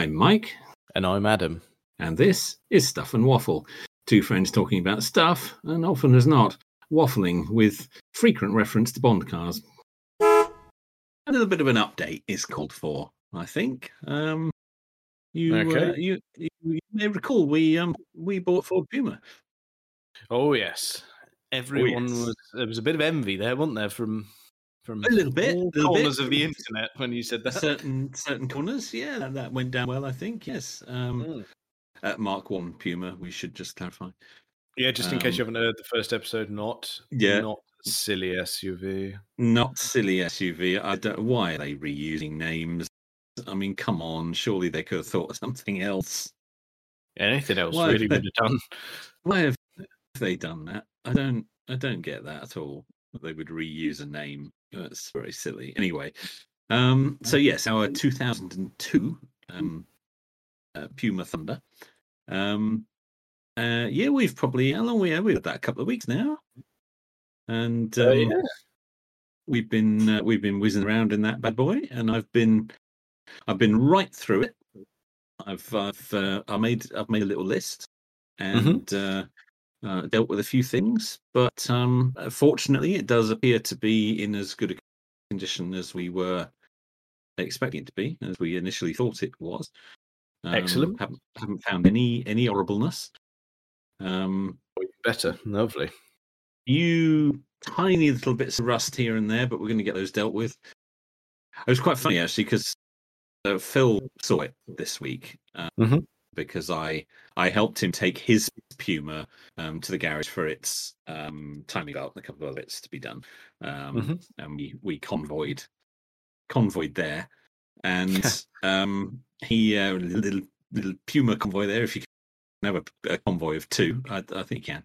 I'm Mike, And I'm Adam. and this is Stuff and Waffle. Two friends talking about stuff, and often as not, waffling with frequent reference to Bond cars. A little bit of an update is called for, I think. Um, you, uh, you, you, you may recall we um we bought Ford Puma. Oh yes, everyone yes. was. There was a bit of envy there, wasn't there, from from A little bit, all little bit. corners of the internet when you said that. certain certain corners, yeah, that, that went down well. I think yes. Um, Mm. at Mark One Puma, we should just clarify. Yeah, just in case you Um, haven't heard the first episode, not Yeah. not silly SUV. Not silly SUV. I don't. Why are they reusing names? I mean, come on. Surely they could have thought of something else. Anything else Why- really would have done. Why have they done that? I don't. I don't get that at all. They would reuse a name. That's very silly. Anyway, um. So yes, our 2002 um, uh, Puma Thunder. Um. Uh. Yeah, we've probably how long we have we had that a couple of weeks now, and um, Oh, yeah. we've been uh, we've been whizzing around in that bad boy, and I've been I've been right through it. I've I've uh, I made I've made a little list and uh, uh, dealt with a few things, but um, uh, fortunately, it does appear to be in as good a condition as we were expecting it to be, as we initially thought it was. Um, Excellent. Haven't, haven't found any any horribleness. Um, Better, lovely. few tiny little bits of rust here and there, but we're going to get those dealt with. It was quite funny actually because uh, Phil saw it this week uh, Mhm. Because I I helped him take his Puma um, to the garage for its um, timing belt and a couple of bits to be done, um, Mhm. and we we convoyed convoyed there, and um, he uh, little little Puma convoy there. If you can have a, a convoy of two, I, I think you can.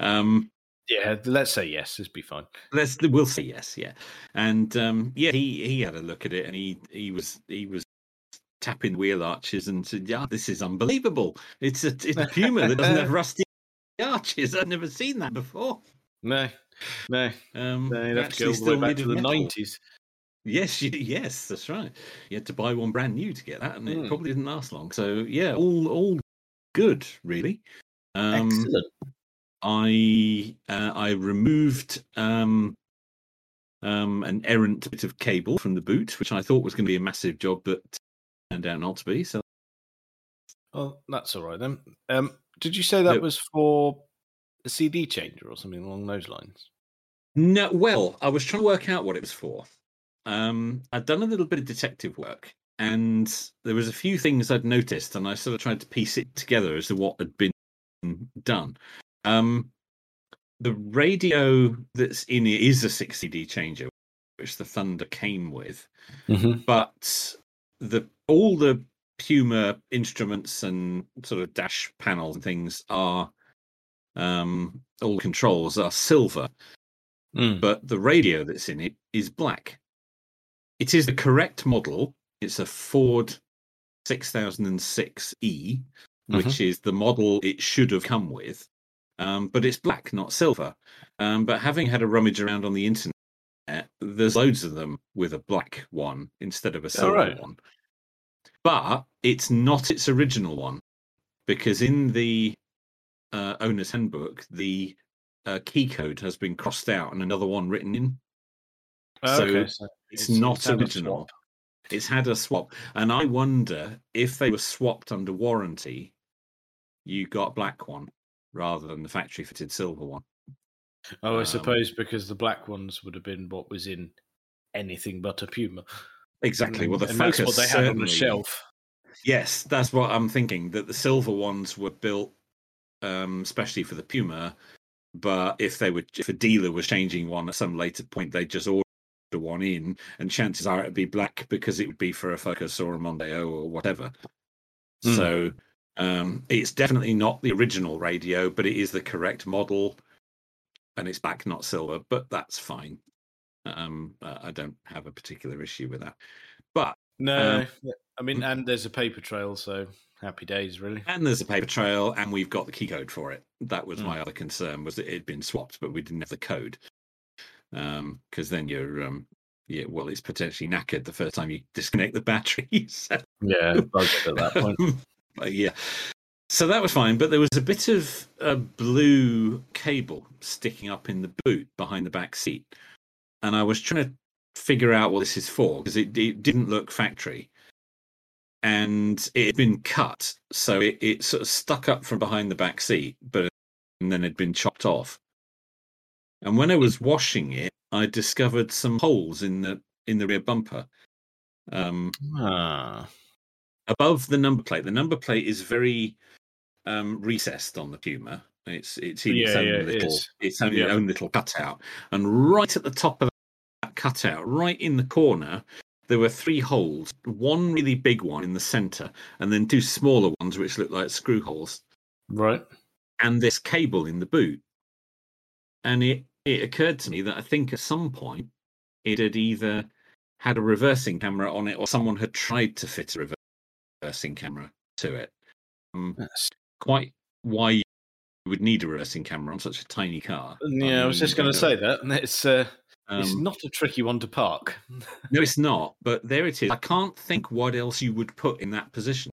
Um, Yeah, let's say yes. This be fine. Let's we'll say yes, yeah. And um yeah, he he had a look at it and he he was he was tapping wheel arches and said, Yeah, this is unbelievable. It's a it's a Puma that doesn't have rusty arches. I've never seen that before. No, no, Um no. You'd have to go all the way still back to the nineties. Yes, you, yes, that's right. You had to buy one brand new to get that, and it Mm. probably didn't last long. So yeah, all all good, really. Um Excellent. I uh, I removed um, um, an errant bit of cable from the boot, which I thought was going to be a massive job, but turned out not to be. So Well, that's all right then. Um, did you say that Yep. was for a CD changer or something along those lines? no, well, I was trying to work out what it was for. Um, I'd done a little bit of detective work, and there was a few things I'd noticed, and I sort of tried to piece it together as to what had been done. Um, the radio that's in it is a 6 CD changer, which the Thunder came with. Mm-hmm. but the all the Puma instruments and sort of dash panels and things are um all the controls are silver, Mm. but the radio that's in it is black. It is the correct model. It's a Ford 6006E, which is the model it should have come with. Um, but it's black, not silver. Um, but having had a rummage around on the internet, there's loads of them with a black one instead of a silver right. one. But it's not its original one because in the uh, owner's handbook, the uh, key code has been crossed out and another one written in. Oh, so okay, so It's, not original. It's had a swap, and I wonder if they were swapped under warranty, you got black one rather than the factory fitted silver one. Oh, I Um, suppose because the black ones would have been what was in anything but a Puma. Exactly. Well, the and Focus that's what they had on the shelf. Yes, that's what I'm thinking. That the silver ones were built um, especially for the Puma. But if they were, if a dealer was changing one at some later point, they just order one in, and chances are it'd be black because it would be for a Focus or a Mondeo or whatever. Hmm. So um, it's definitely not the original radio, but it is the correct model, and it's back not silver. But that's fine. Um, uh, I don't have a particular issue with that. But No, Um, I mean, and there's a paper trail, so happy days, really. And there's a paper trail, and we've got the key code for it. That was Mm. my other concern was that it had been swapped, but we didn't have the code. Um, because then you're um, yeah, well, it's potentially knackered the first time you disconnect the battery. so, Yeah, at that point. but yeah. So that was fine, but there was a bit of a blue cable sticking up in the boot behind the back seat, and I was trying to figure out what this is for because it, it didn't look factory, and it had been cut, so it, it sort of stuck up from behind the back seat, but and then had been chopped off. And when I was washing it, I discovered some holes in the in the rear bumper. Um, Ah, above the number plate. The number plate is very um, recessed on the Puma. It's it's in its own yeah, little is. its own, Yeah. own little cutout, and right at the top of that cutout, right in the corner, there were three holes. One really big one in the centre, and then two smaller ones which look like screw holes, right. and this cable in the boot. And it it occurred to me that I think at some point it had either had a reversing camera on it, or someone had tried to fit a reversing camera to it. Um, That's, quite why you would need a reversing camera on such a tiny car. yeah, I was just going to say that. and It's uh, it's um, not a tricky one to park. no, it's not. But there it is. I can't think what else you would put in that position.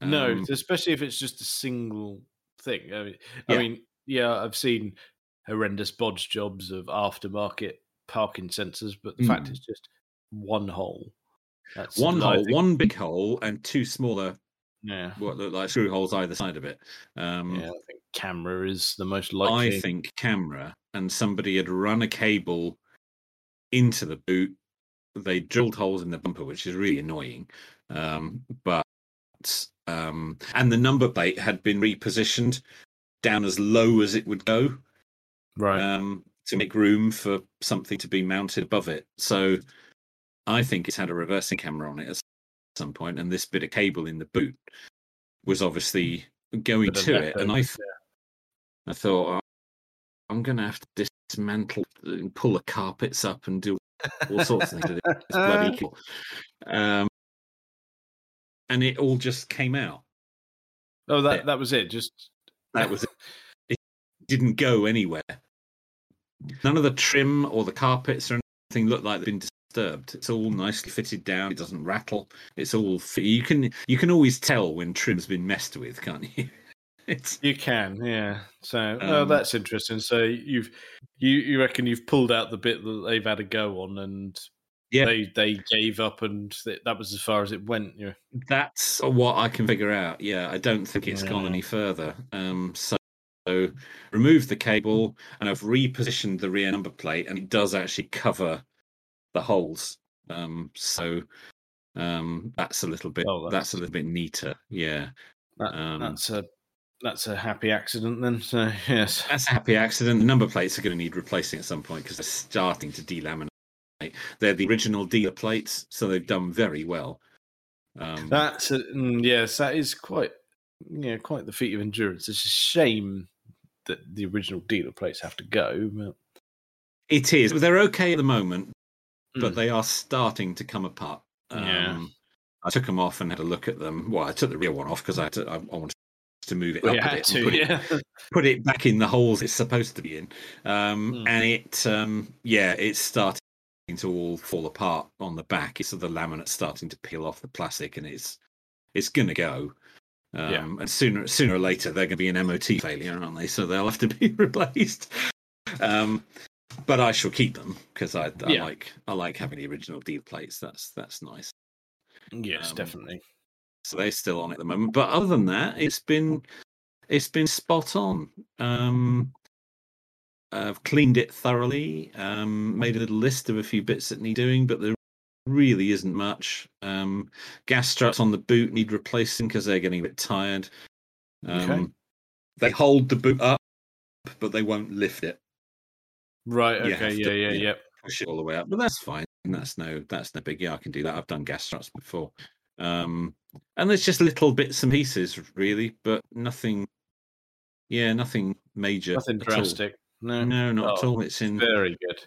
no, Um, especially if it's just a single thing. I mean, I Yeah. mean, yeah, I've seen horrendous bodge jobs of aftermarket parking sensors, but the fact is just one hole. That's one hole, one big hole, and two smaller, Yeah, what look like screw holes either side of it. Um, yeah. I think camera is the most likely. I think camera, and somebody had run a cable into the boot. They drilled holes in the bumper, which is really annoying. Um, but um, and the number plate had been repositioned down as low as it would go right. um, to make room for something to be mounted above it. So I think it's had a reversing camera on it at some point, and this bit of cable in the boot was obviously going to it. And I, th- I thought, "Oh, I'm going to have to dismantle and pull the carpets up and do all sorts of things bloody cable. Um, and it all just came out. Oh, that Yeah. that was it. Just That was it. It didn't go anywhere. None of the trim or the carpets or anything looked like they've been disturbed. It's all nicely fitted down. It doesn't rattle. It's all fit. You can you can always tell when trim's been messed with, can't you? It's You can, yeah. So, oh, Um, that's interesting. So you've you you reckon you've pulled out the bit that they've had a go on, and Yeah. they they gave up, and th- that was as far as it went. Yeah, that's what I can figure out. Yeah, I don't think it's gone any further. Um, so, so removed the cable and I've repositioned the rear number plate, and it does actually cover the holes. Um, so um, that's a little bit Oh, that's... that's- a little bit neater. Yeah, that, Um, that's a that's a happy accident then. So yes, that's a happy accident. The number plates are going to need replacing at some point because they're starting to delaminate. They're the original dealer plates, so they've done very well. Um, that's a, mm, yes, that is quite yeah quite the feat of endurance. It's a shame that the original dealer plates have to go. But, it is. They're okay at the moment, but Mm. they are starting to come apart. Um, Yeah. I took them off and had a look at them. Well, I took the rear one off because I, to- I I wanted to move it Well, up a bit to, put, it, yeah. put it back in the holes it's supposed to be in. Um, Hmm. And it, um, yeah, it's starting to all fall apart on the back. It's the laminate starting to peel off the plastic, and it's it's going to go. Um, Yeah. And sooner sooner or later they're going to be an MOT failure, aren't they? So they'll have to be replaced. Um, but I shall keep them because I, I Yeah. like I like having the original deal plates. That's that's nice. yes, Um, definitely. So they're still on at the moment. But other than that, it's been it's been spot on. Um, I've cleaned it thoroughly. Um, made a little list of a few bits that need doing, but there really isn't much. Um, gas struts on the boot need replacing because they're getting a bit tired. Um, Okay. They hold the boot up, but they won't lift it. Right. Okay. Yeah. to- Yeah. yeah. Yeah. push it all the way up. But that's fine. That's no that's no big. Yeah, I can do that. I've done gas struts before. Um, and there's just little bits and pieces, really, but nothing. Yeah, nothing major. Nothing at all. drastic. No. No, not at Oh, all. It's in, Very good.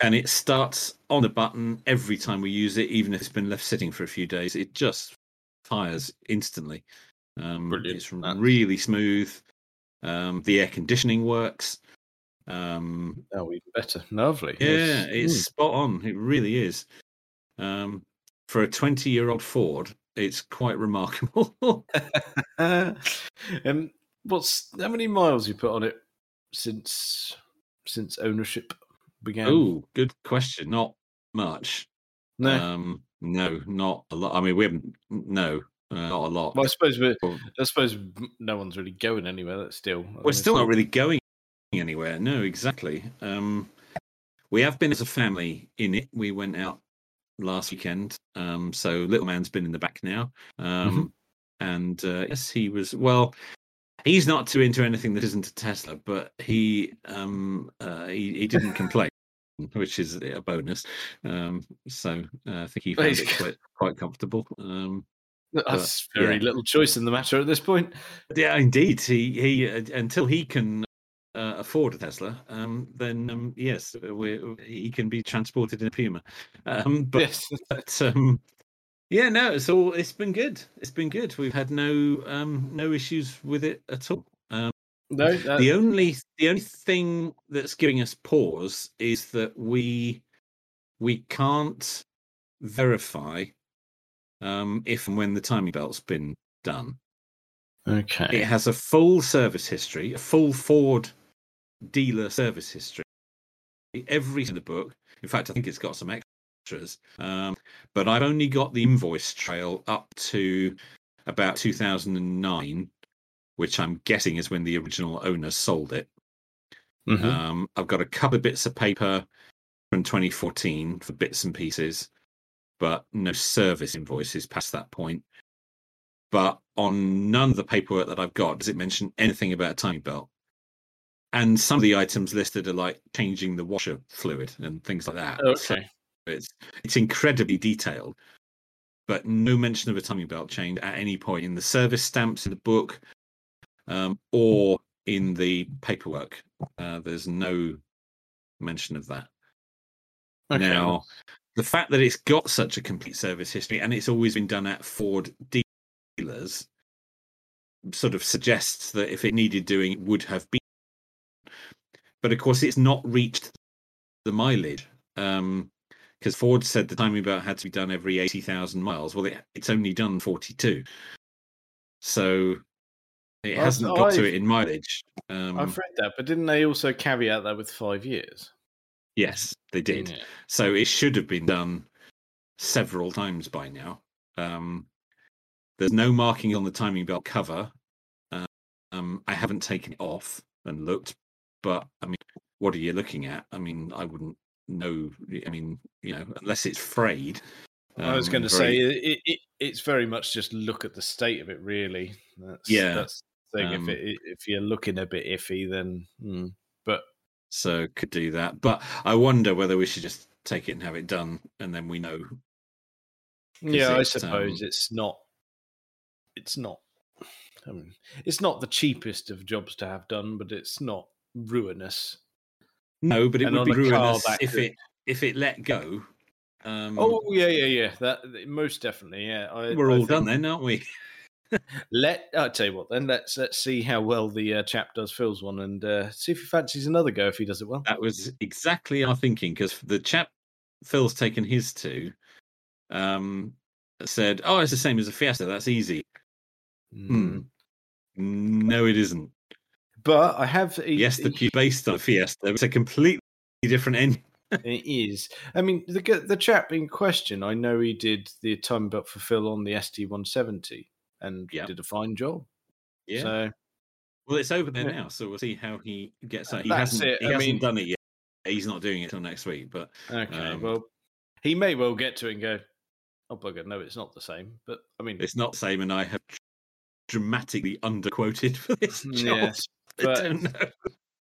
and it starts on the button every time we use it, even if it's been left sitting for a few days. It just fires instantly. Um, Brilliant. It's really smooth. Um, the air conditioning works. Um, oh, even better. Lovely. yeah, Yes. it's Mm. spot on. It really is. Um, for a 20 year old Ford, it's quite remarkable. um, what's how many miles you put on it since since ownership began? oh, good question. Not much. no. Um, no, not a lot. I mean, we haven't, no, uh, not a lot. well, I suppose we're, I suppose no one's really going anywhere. That's still We're still not really going anywhere. No, exactly. Um, we have been as a family in it. We went out last weekend. Um, so little man's been in the back now. Um, and uh, yes, he was well. He's not too into anything that isn't a Tesla, but he um, uh, he, he didn't complain, which is a bonus. Um, so uh, I think he found it quite, quite comfortable. Um, That's but, very yeah. little choice in the matter at this point. Yeah, indeed. He he uh, until he can afford a Tesla, um, then um, yes, we he can be transported in a Puma. Um, but yes. but, um, yeah, no, it's all it's been good. It's been good. We've had no um, no issues with it at all. Um, No, that, the only the only thing that's giving us pause is that we we can't verify um, if and when the timing belt's been done. okay. It has a full service history, a full Ford dealer service history. Every in the book. In fact, I think it's got some extras. Um, but I've only got the invoice trail up to about 2009, which I'm guessing is when the original owner sold it. Mhm. Um, I've got a couple of bits of paper from 2014 for bits and pieces, but no service invoices past that point. But on none of the paperwork that I've got does it mention anything about a timing belt. And some of the items listed are like changing the washer fluid and things like that. So okay. it's it's incredibly detailed, but no mention of a timing belt change at any point in the service stamps in the book, um, or in the paperwork. Uh, there's no mention of that. okay. Now, the fact that it's got such a complete service history and it's always been done at Ford dealers sort of suggests that if it needed doing, it would have been. But of course, it's not reached the mileage because Ford said the timing belt had to be done every 80,000 miles. Well, it, it's only done 42. So it Well, hasn't got to I've- it in mileage. Um, I've read that, but didn't they also caveat that with five years? yes, they did. Yeah. So it should have been done several times by now. Um, there's no marking on the timing belt cover. Uh, um, I haven't taken it off and looked, but I mean, what are you looking at? I mean, I wouldn't know. I mean, you know, unless it's frayed. I was um, going to very- say it, it, it's very much just look at the state of it, really. That's, Yeah, that's the thing. um, if it, if you're looking a bit iffy, then hmm. but so could do that. But I wonder whether we should just take it and have it done, and then we know. yeah, I suppose um, it's not. It's not. I mean, it's not the cheapest of jobs to have done, but it's not ruinous. No, but it And would be ruinous if it if it let go. Um, Oh yeah, yeah, yeah. That most definitely. Yeah, I, we're I all done then, aren't we? Let I tell you what, then let's let's see how well the uh, chap does Phil's one, and uh, see if he fancies another go if he does it well. That was exactly our thinking because the chap Phil's taken his to um, said, "Oh, it's the same as a Fiesta. That's easy." Hmm. No, it isn't. But I have. he- Yes, the he- based on Fiesta. It's a completely different engine. it is. I mean, the the chap in question, I know he did the time belt for Phil on the ST one seventy and Yeah. did a fine job. Yeah. So well, it's over there Yeah. now, so we'll see how he gets on. He That's hasn't. it, He I hasn't mean- done it yet. He's not doing it till next week. But okay, Um, well, he may well get to it and go, "Oh bugger, no, it's not the same." But I mean, it's not the same, and I have dramatically underquoted for this job. yes, but know.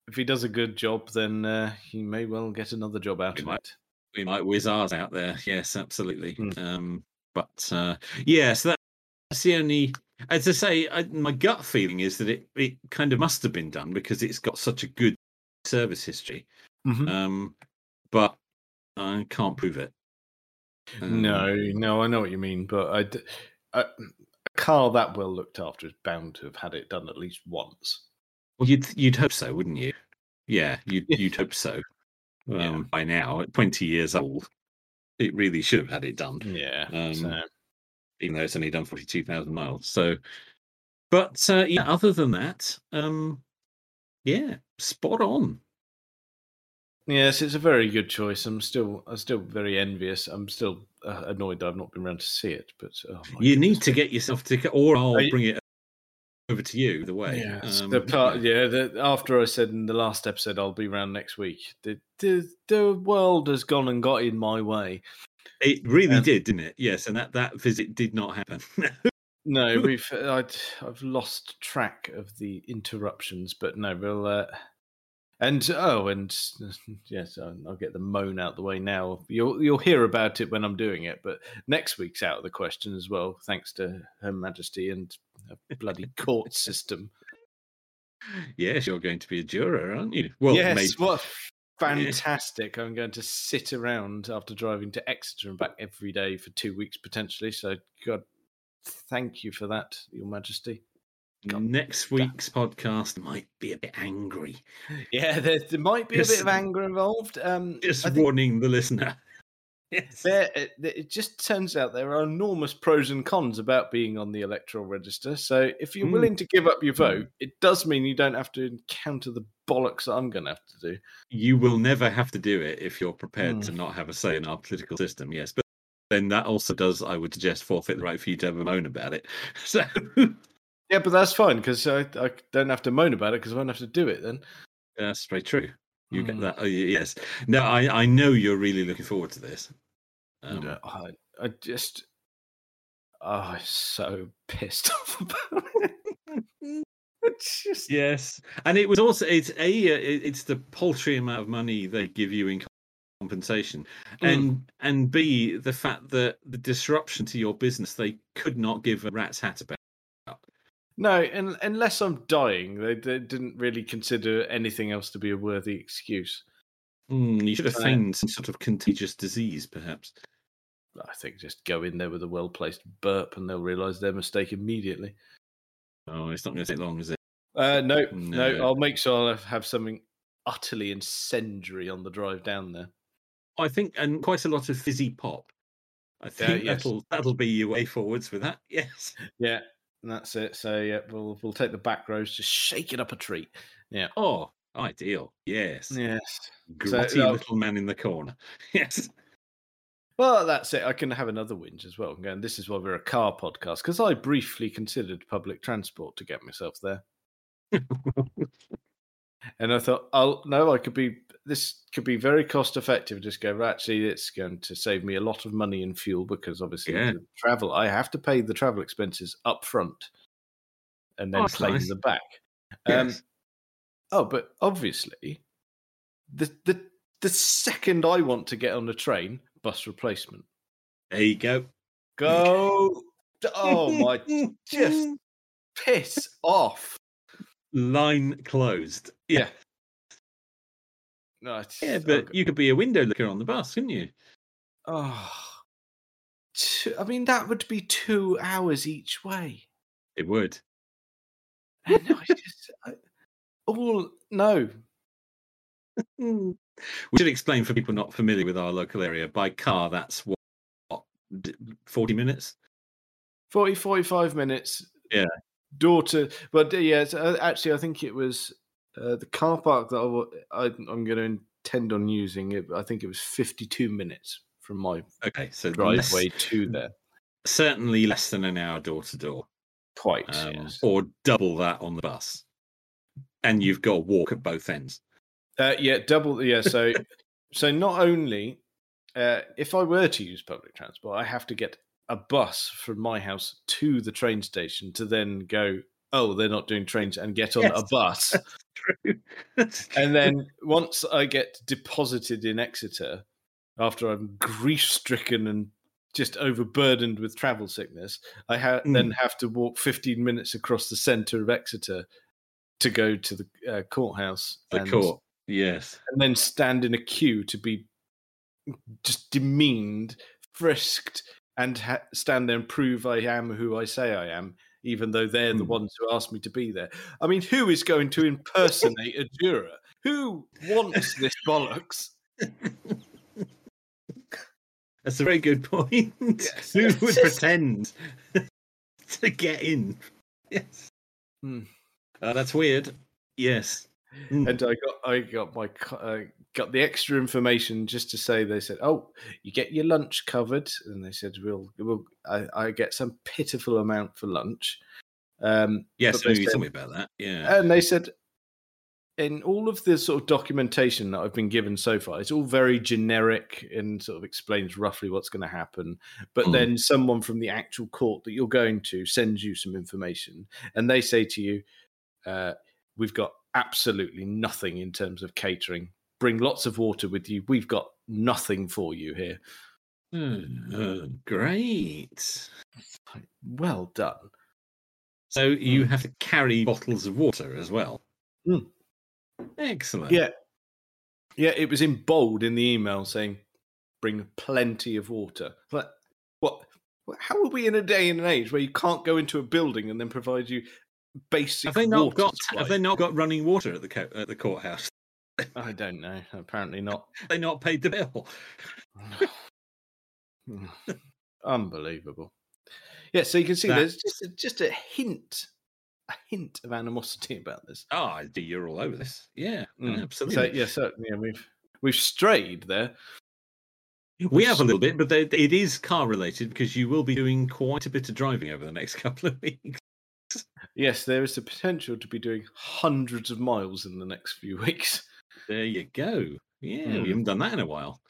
if he does a good job, then uh, he may well get another job out He of might. it. we might whiz ours out there. Yes, absolutely. Hmm. Um, but uh, yeah, so that's the only. As I say, I, my gut feeling is that it, it kind of must have been done because it's got such a good service history. Mhm. Um, but I can't prove it. Um, no, no, I know what you mean, but I, a a car that well looked after is bound to have had it done at least once. Well, you'd you'd hope so, wouldn't you? Yeah, you'd, you'd hope so. Um, Yeah. By now, at 20 years old, it really should have had it done, Yeah. Um, so, even though it's only done 42,000 miles. So, but uh, yeah, other than that, um, yeah, spot on. yes, it's a very good choice. I'm still, I'm still very envious. I'm still uh, annoyed that I've not been around to see it. But oh You need to get yourself to, or I'll you- bring it over to you the way. Yeah, Um, the part, yeah. The, after I said in the last episode I'll be around next week, the the, the world has gone and got in my way. It really Um, did, didn't it? Yes, and that that visit did not happen. No, we've I'd, I've lost track of the interruptions, but no, we'll. Uh, and oh, and yes, I'll, get the moan out the way now. You'll you'll hear about it when I'm doing it, but next week's out of the question as well, thanks to Her Majesty and a bloody court system. yes, you're going to be a juror, aren't you? Well, yes, maybe. what fantastic! I'm going to sit around after driving to Exeter and back every day for two weeks potentially. So, God, thank you for that, Your Majesty. Next week's podcast might be a bit angry. Yeah, there, there might be a bit of anger involved. Um, Just think warning the listener. Yes. there, it, it just turns out there are enormous pros and cons about being on the electoral register. So, if you're Mm. willing to give up your vote, it does mean you don't have to encounter the bollocks that I'm going to have to do. You will never have to do it if you're prepared Hmm. to not have a say in our political system. Yes, but then that also does, I would suggest, forfeit the right for you to have a moan about it. So Yeah, but that's fine because I, I don't have to moan about it because I won't have to do it then. that's very true. You Mm. get that? Oh, yes. No, I I know you're really looking forward to this. Um, uh, I, I just, oh, I'm so pissed off about it. It's just, Yes, and it was also it's a uh, it's the paltry amount of money they give you in compensation, Mm. and and b the fact that the disruption to your business they could not give a rat's hat about. No, and, unless I'm dying, they, they didn't really consider anything else to be a worthy excuse. Mm, you should have feigned some sort of contagious disease, perhaps. I think just go in there with a well placed burp and they'll realise their mistake immediately. Oh, it's not going to take long, is it? Uh, no, no, No. I'll make sure I have something utterly incendiary on the drive down there. I think, and quite a lot of fizzy pop. I think yes. that'll that'll be your way forwards with that. Yes. Yeah, and that's it. So yeah, we'll we'll take the back rows, just shake it up a treat. Yeah. Oh, ideal. Yes. Yes. Grotty uh, little man in the corner. Yes. Well, that's it. I can have another whinge as well. And this is why we're a car podcast because I briefly considered public transport to get myself there, and I thought, oh no, I could be. This could be very cost effective. Just go. "Well, Actually, it's going to save me a lot of money in fuel because obviously Yeah. the travel. I have to pay the travel expenses up front, and then Oh, claim nice. the back. Um, Oh, but obviously, the the the second I want to get on a train, bus replacement. There you go. Go. Oh my! Just piss off. line closed. Yeah. No, Yeah, but g- you could be a window looker on the bus, couldn't you? oh, two, I mean that would be two hours each way. It would. And I just I, all no. We should explain for people not familiar with our local area. By car, that's what, what 40 minutes? 40, 45 minutes. Yeah. Daughter, but uh, yeah, uh, actually, I think it was uh, the car park that I, I, I'm going to intend on using. It, I think it was 52 minutes from my Okay, so driveway less- to there. certainly less than an hour door to door, Quite, um, yes. or double that on the bus. And you've got to walk at both ends. Uh, yeah, double. Yeah, so so not only uh, if I were to use public transport, I have to get a bus from my house to the train station to then go. Oh, they're not doing trains, and get on a Yes. bus. True. and then once I get deposited in Exeter, after I'm grief stricken and just overburdened with travel sickness, I ha- Mm. then have to walk 15 minutes across the centre of Exeter to go to the uh, courthouse. the and, court. Yes. And then stand in a queue to be just demeaned, frisked, and ha- stand there and prove I am who I say I am, even though they're the Mm. ones who asked me to be there. I mean, who is going to impersonate a juror? Who wants this bollocks? That's a very good point. Yes. Who would pretend to get in? Yes. Hmm. Uh, that's weird. Yes. Mm. and I got I got my uh, got the extra information just to say they said, "Oh, you get your lunch covered," and they said, "We'll, we'll I, I get some pitiful amount for lunch." Um, yes, but they you told me about that. Yeah. and they said, in all of the sort of documentation that I've been given so far, it's all very generic and sort of explains roughly what's going to happen. But Hmm. then someone from the actual court that you're going to sends you some information, and they say to you, uh, "We've got absolutely nothing in terms of catering. Bring lots of water with you. We've got nothing for you here." Uh, great. Well done. So you Mm. have to carry bottles of water as well. Mm. Excellent. Yeah, yeah. It was in bold in the email saying, "Bring plenty of water." But what? How are we in a day and an age where you can't go into a building and then provide you basic? Have they not water got? supply? Have they not got running water at the co- at the courthouse? I don't know. Apparently not. They not paid the bill. Unbelievable. Yeah, so you can see That- there's just a, just a hint, a hint of animosity about this. Oh, I do. You're all over this. Yeah, Mm. absolutely. So yeah, so yeah, we've we've strayed there. we have a little bit, but it is car related because you will be doing quite a bit of driving over the next couple of weeks. Yes, there is the potential to be doing hundreds of miles in the next few weeks. There you go. Yeah, Mm. we haven't done that in a while.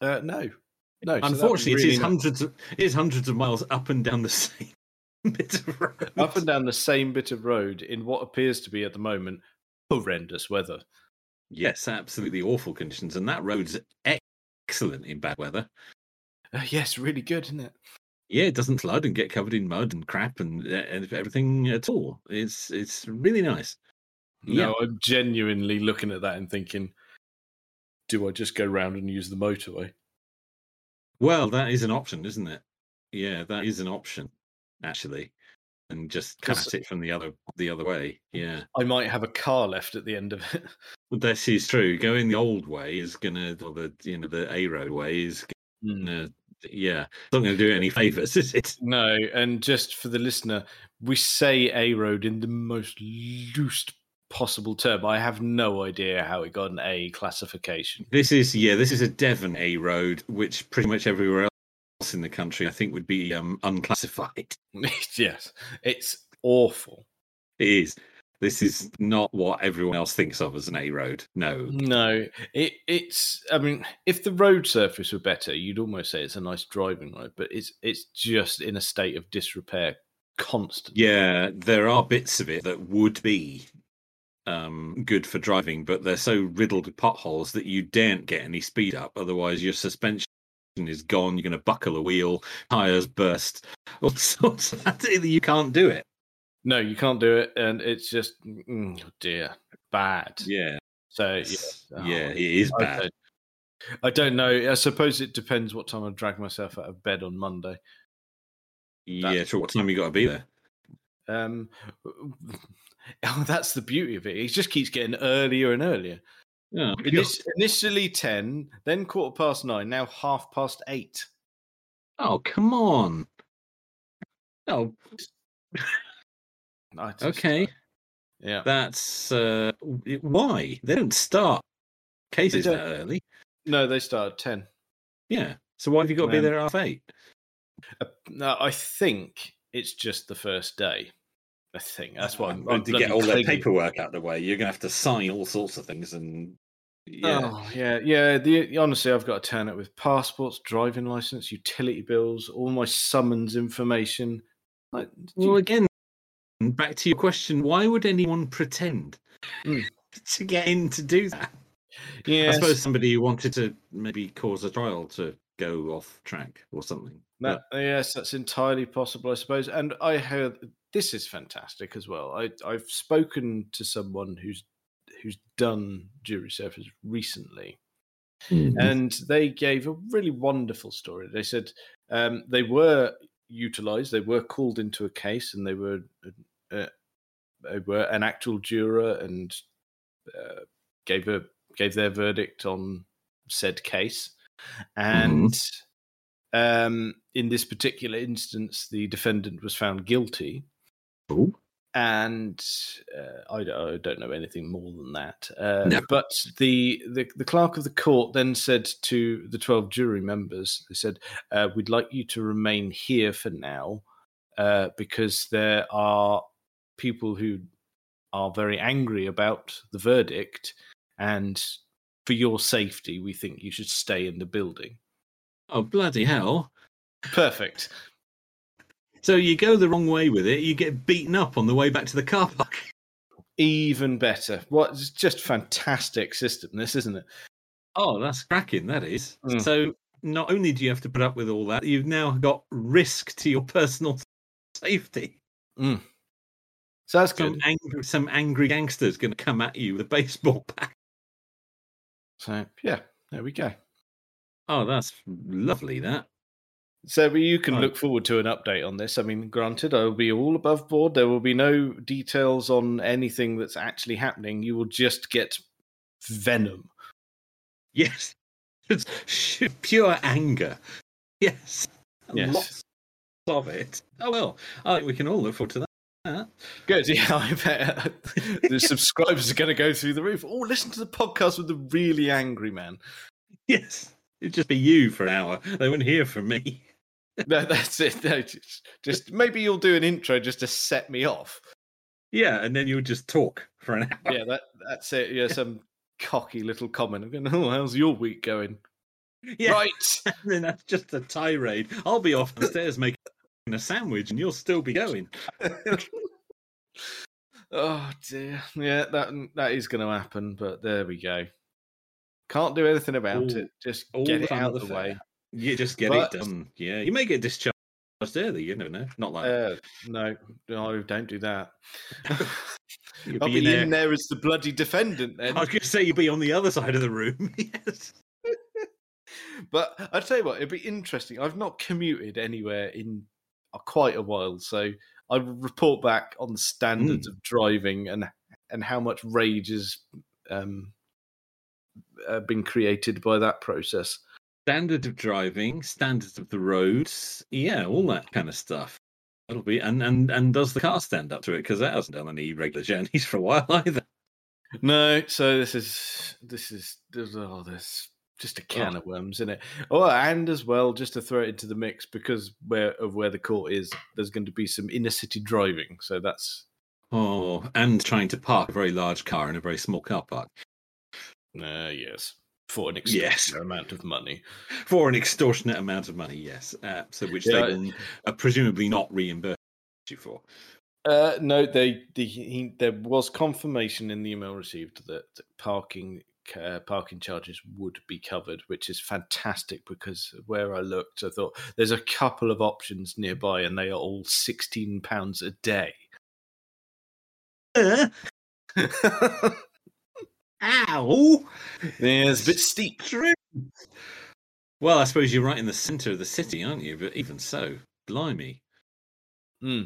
Uh, no, no. so Unfortunately, it really is nice. hundreds of it is hundreds of miles up and down the same bit of road. up and down the same bit of road in what appears to be at the moment horrendous weather. Yes, absolutely awful conditions, and that road's excellent in bad weather. Uh, yes, really good, isn't it? Yeah, it doesn't flood and get covered in mud and crap and, uh, and everything at all. It's it's really nice. Yeah. No, I'm genuinely looking at that and thinking, do I just go round and use the motorway? Well, that is an option, isn't it? Yeah, that is an option actually, and just cut it from the other the other way. Yeah, I might have a car left at the end of it. Well, this is true. Going the old way is gonna, or the you know the A road way is hmm. gonna, yeah, it's not gonna do any favors, is it? No, and just for the listener, we say A road in the most loose possible term. I have no idea how it got an A classification. This is yeah, this is a Devon A road, which pretty much everywhere else in the country I think would be um unclassified. yes, it's awful. It is. This is not what everyone else thinks of as an A road. No. No, it, it's. I mean, if the road surface were better, you'd almost say it's a nice driving road. But it's it's just in a state of disrepair constantly. Yeah, there are bits of it that would be um good for driving, but they're so riddled with potholes that you daren't get any speed up. Otherwise, your suspension is gone. You're going to buckle a wheel, tires burst, all sorts. Of, you can't do it. No, you can't do it, and it's just mm, oh dear, bad. Yeah, So yeah, yeah, oh, it is I bad. don't, I don't know. I suppose it depends what time I drag myself out of bed on Monday. Yeah, sure. What time you got to be there? Um, oh, that's the beauty of it. It just keeps getting earlier and earlier. Yeah, initially ten, then quarter past nine, now half past eight. Oh, come on. Oh, just- okay. yeah. That's uh, why they don't start cases don't. that early. No, they start at ten. Yeah. So why have you got to be Um, there at half eight? Uh, no, I think it's just the first day. I think that's why I'm, I'm to get all their paperwork out of the way, you're going to have to sign all sorts of things, and yeah, Oh, yeah, yeah. The honestly, I've got to turn it with passports, driving license, utility bills, all my summons information. Like, well, you- again, back to your question: Why would anyone pretend Mm. to get in to do that? yeah, I suppose somebody who wanted to maybe cause a trial to go off track or something. That, yes, that's entirely possible, I suppose. And I heard this is fantastic as well. I, I've spoken to someone who's who's done jury service recently, Mm-hmm. and they gave a really wonderful story. They said um, they were utilized, they were called into a case, and they were uh, they were an actual juror, and uh, gave a gave their verdict on said case, and um, in this particular instance, the defendant was found guilty. And uh, I, don't- I don't know anything more than that. Uh, No. But the, the the clerk of the court then said to the twelve jury members, they said, uh, "We'd like you to remain here for now, uh, because there are people who are very angry about the verdict, and for your safety, we think you should stay in the building." oh, bloody hell! Perfect. So you go the wrong way with it, you get beaten up on the way back to the car park. Even better. What? It's just fantastic system. This isn't it? Oh, that's cracking. That is. Mm. So not only do you have to put up with all that, you've now got risk to your personal safety. So that's Some good. angry, some angry gangster's going to come at you with a baseball bat. So yeah, there we go. Oh, that's lovely. That. So you can look forward to an update on this. I mean, granted, I will be all above board. There will be no details on anything that's actually happening. You will just get venom. Yes. It's pure anger. Yes. Yes. Lots of it. Oh well. I think we can all look forward to that. Good. Yeah, I bet the subscribers are going to go through the roof. Oh, listen to the podcast with the really angry man. Yes. It'd just be you for an hour. They wouldn't hear from me. No, that's it. No, just, just maybe you'll do an intro just to set me off. Yeah, and then you'll just talk for an hour. Yeah, that that's it. Yeah, some cocky little comment. I'm going, oh, how's your week going? Yeah. Right. And then that's just a tirade. I'll be off the stairs making a sandwich and you'll still be going. oh dear. Yeah, that that is going to happen. But there we go. Can't do anything about All- it. Just get it out of the the way. You just get But- it done. Yeah. You may get discharged early, you never know. Not like Uh, no, no, don't do that. you'll I'll be, be in in there. there as the bloody defendant then. I was going to say you'll be on the other side of the room. yes. But I'll tell you what, it'd be interesting. I've not commuted anywhere in quite a while, so I report back on the standards of driving and and how much rage has um, uh, been created by that process. Standard of driving, standards of the roads. Yeah, all that kind of stuff. It'll be and and and does the car stand up to it? Because that hasn't done any regular journeys for a while either. No, so this is this is there's oh there's just a can Oh. of worms in it. Oh, and as well, just to throw it into the mix because where of where the court is, there's going to be some inner city driving. So that's Oh, and trying to park a very large car in a very small car park uh, yes for an Yes. extortionate amount of money. for an extortionate amount of money. Yes, uh, so which Yeah. they will uh, presumably not reimburse you for. Uh, no, they the, he, there was confirmation in the email received that parking uh, parking charges would be covered, which is fantastic because where I looked, I thought there's a couple of options nearby, and they are all sixteen pounds a day. Uh, ow! Yeah, it's a bit steep. True. Well, I suppose you're right in the centre of the city, aren't you? But even so, blimey. Hmm.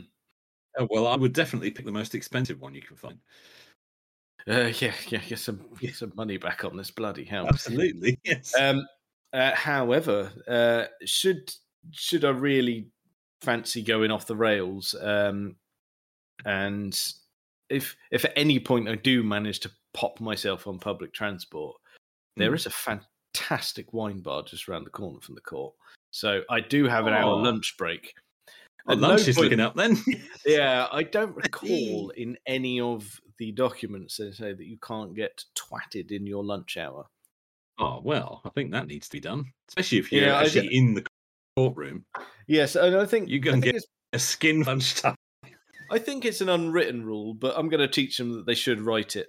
Oh, well, I would definitely pick the most expensive one you can find. Uh, yeah, yeah, get some get some money back on this bloody hell. Absolutely, yes. Um, uh, however, uh, should should I really fancy going off the rails, um, and if if at any point I do manage to pop myself on public transport, there Hmm. is a fantastic wine bar just around the corner from the court. So I do have an hour Oh. lunch break. Well, At no lunch is point- looking up then. Yeah, I don't recall in any of the documents that say that you can't get twatted in your lunch hour. oh well, I think that needs to be done, especially if you're Yeah, actually in the courtroom. Yes, and I think You and think get- it's A skin lunchtime. I think it's an unwritten rule, but I'm going to teach them that they should write it.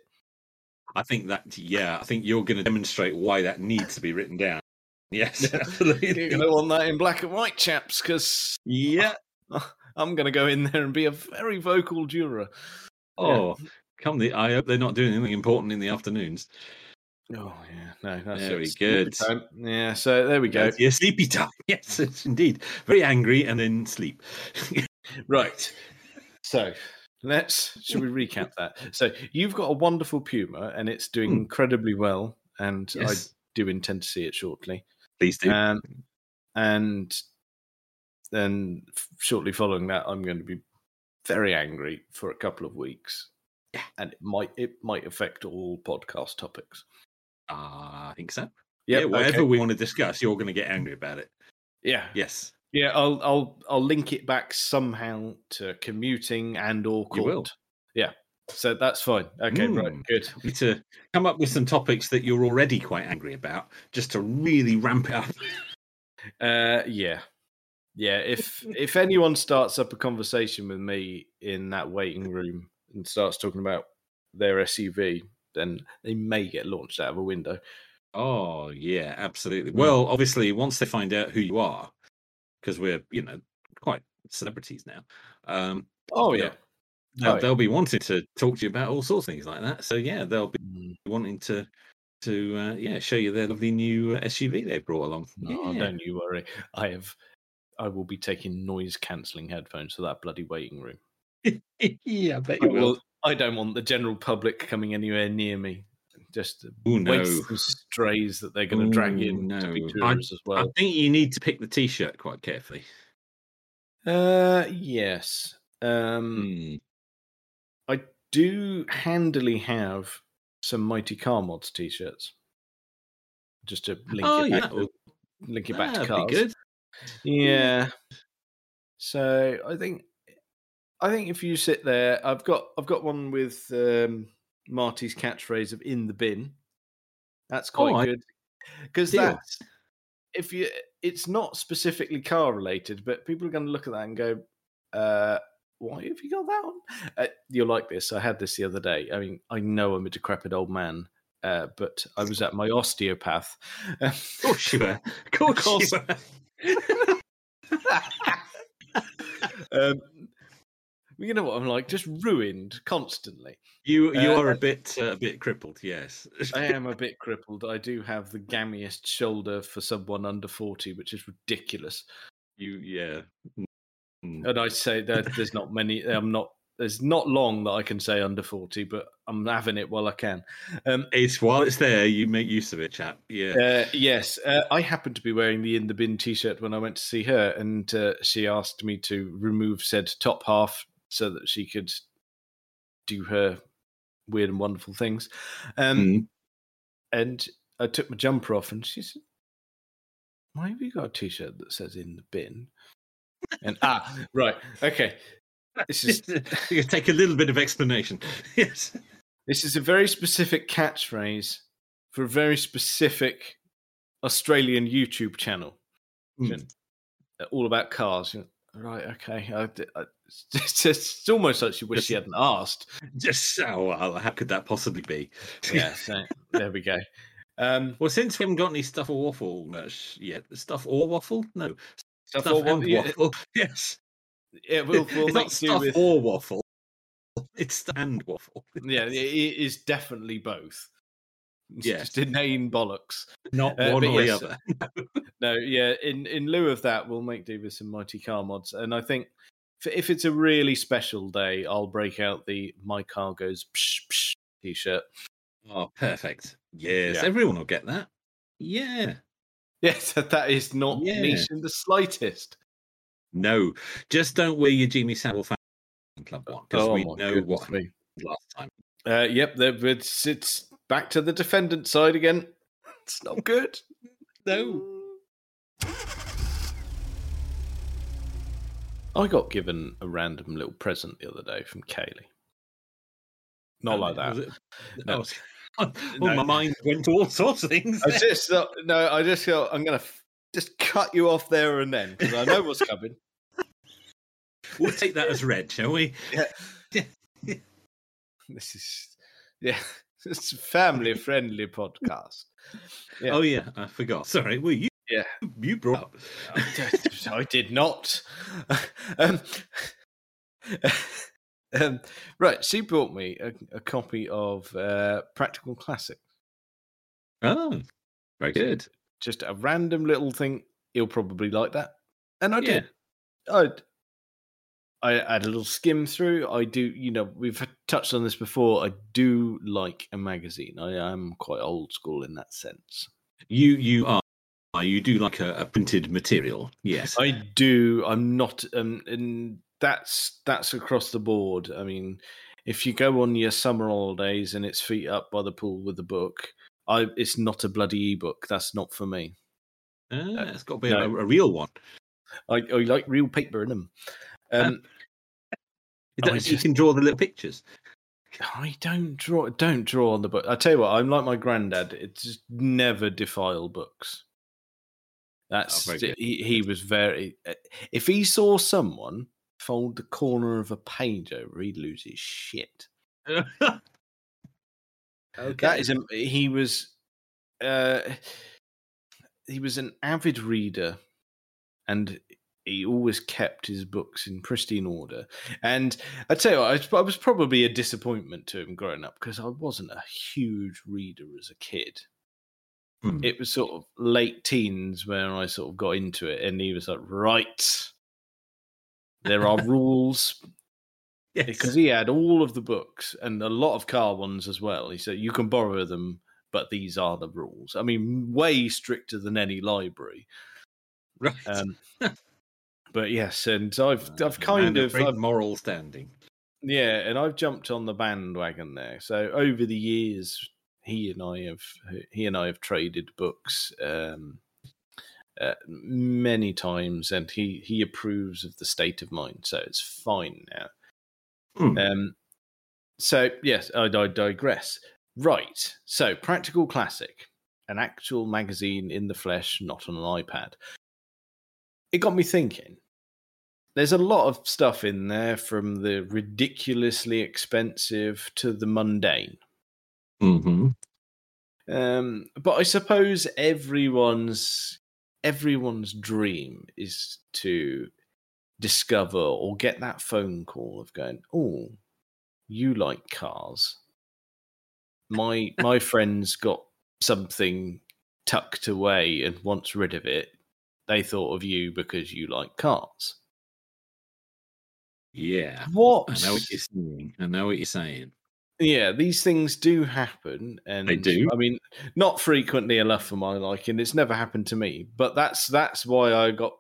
I think that yeah, I think you're going to demonstrate why that needs to be written down. Yes, absolutely. You're going to want that in black and white, chaps, because Yeah. I'm going to go in there and be a very vocal juror. Oh, come the! I hope they're not doing anything important in the afternoons. Oh yeah, no, that's Very good. Yeah, so there we go. Yes, yeah, sleepy time. Yes, indeed. Very angry and then sleep. Right. So let's should we recap that? So you've got a wonderful Puma, and it's doing Hmm. incredibly well, and Yes. I do intend to see it shortly. Please do. Um, and then shortly following that, I'm going to be very angry for a couple of weeks, Yeah. and it might it might affect all podcast topics. Ah, I think so. Yep, yeah, whatever okay. we want to discuss, you're going to get angry about it. Yeah, Yes. Yeah. I'll I'll I'll link it back somehow to commuting and or You will. court. Yeah, so that's fine. Okay, right, Mm. good. We need to come up with some topics that you're already quite angry about, just to really ramp it up. Uh, yeah, yeah. If if anyone starts up a conversation with me in that waiting room and starts talking about their SUV, then they may get launched out of a window. Oh yeah, Hmm. absolutely. Well, obviously, once they find out who you are, because we're you know quite celebrities now, um, Oh Yeah. they'll, Oh, yeah. they'll be wanting to talk to you about all sorts of things like that. So yeah, they'll be Mm, wanting to to uh, yeah show you their lovely new uh, SUV they brought along. No, yeah. don't you worry. I have. I will be taking noise cancelling headphones for that bloody waiting room. yeah, I bet I, you will. will- I don't want the general public coming anywhere near me. Just Oh no. and strays that they're going to drag Ooh, in to be no. tourists as well. I think you need to pick the t-shirt quite carefully. Uh, yes. Um, Hmm. I do handily have some Mighty Car Mods t-shirts. Just to link Oh it yeah, back, would- to, link it back to that'd cars. be good. Yeah. So I think I think if you sit there, I've got I've got one with um, Marty's catchphrase of "in the bin." That's quite Oh, good because that's if you it's not specifically car related, but people are going to look at that and go, uh, "Why have you got that on?" Uh, you're like this. I had this the other day. I mean, I know I'm a decrepit old man. Uh, but I was at my osteopath. Of course you were. Of course, course. you were. um, you know what I'm like, just ruined constantly. You you Uh, are a bit uh, a bit crippled. Yes. I am a bit crippled. I do have the gammiest shoulder for someone under 40, which is ridiculous. you yeah. Mm. And I say that there's not many, I'm not, there's not long that I can say under 40, but I'm having it while I can. Um, It's while it's there, you make use of it, chap. Yeah. Uh, yes, uh, I happened to be wearing the in the bin t-shirt when I went to see her, and uh, she asked me to remove said top half so that she could do her weird and wonderful things. Um, Mm. And I took my jumper off, and she said, "Why have you got a t-shirt that says in the bin?" And ah, right, okay. This is you take a little bit of explanation. Yes. This is a very specific catchphrase for a very specific Australian YouTube channel. Mm. all about cars. Right, okay. I, I, it's, it's almost like she wished she hadn't asked. Just oh, well, how could that possibly be? Yeah, so there we go. Um, Well, since we haven't got any stuff or waffle yet, stuff or waffle? No, stuff stuff or and waffle. Yes, yeah, we'll, we'll it's not stuff with. or waffle. It's stuff and waffle. Yeah, it is definitely both. It's Yes. just inane bollocks. not Uh, one or yes, the other. No, yeah. In in lieu of that, we'll make do with some mighty car mods, and I think if it's a really special day, I'll break out the my car goes psh, psh t-shirt. Oh, perfect. Yes, Yeah. everyone will get that. Yeah. Yes, that is not Yeah. niche in the slightest. No, just don't wear your Jimmy Savile fan club one because Oh my know what me. last time. Uh, yep, it's it's back to the defendant side again. It's not good. No. I got given a random little present the other day from Kaylee. Not like that. No. Oh, I was- oh, No. my mind went to all sorts of things. I just thought, no, I just thought I'm gonna f- just cut you off there and then because I know what's coming. we'll take that as read, shall we? Yeah. This is yeah, it's a family friendly podcast. Oh, yeah. Oh yeah, I forgot. Sorry. Well, you Yeah. you brought up. I, I did not. um, um, right, she brought me a, a copy of uh, Practical Classics. Oh, very good. Just a random little thing. You'll probably like that, and I Yeah. did. I I had a little skim through. I do, you know, we've touched on this before. I do like a magazine. I am quite old school in that sense. You you are you do like a, a printed material, yes. I do. I'm not, um, and that's that's across the board. I mean, if you go on your summer holidays and it's feet up by the pool with a book, I it's not a bloody ebook. That's not for me. Ah, it's got to be no. a, a, real one. I, I like real paper in them. Um, um, just, you can draw the little pictures. I don't draw. Don't draw on the book. I tell you what, I'm like my granddad. It's just never defile books. That's oh, he, he was very. Eh, if he saw someone fold the corner of a page over, he'd lose his shit. okay. That is a, he was. Uh, he was an avid reader, and he always kept his books in pristine order. And I tell you what, I was probably a disappointment to him growing up because I wasn't a huge reader as a kid. Hmm. It was sort of late teens when I sort of got into it, and he was like, "Right, there are rules." Yes. Because he had all of the books and a lot of car ones as well. He said you can borrow them, but these are the rules. I mean, way stricter than any library. Right. Um, but yes, and I've uh, I've kind of I've, moral standing. Yeah, and I've jumped on the bandwagon there. So over the years, he and I have he and I have traded books um, uh, many times, and he he approves of the state of mind, so it's fine now. Hmm. Um, so yes, I, I digress. Right, so practical classic, an actual magazine in the flesh, not on an iPad. It got me thinking. There's a lot of stuff in there, from the ridiculously expensive to the mundane. Mm-hmm. Um, but I suppose everyone's everyone's dream is to discover or get that phone call of going, "Oh, you like cars? My my friend's got something tucked away and wants rid of it. They thought of you because you like cars." Yeah. What? I know what you're saying. I know what you're saying. Yeah, these things do happen, and they do. I mean, not frequently enough for my liking. It's never happened to me, but that's that's why I got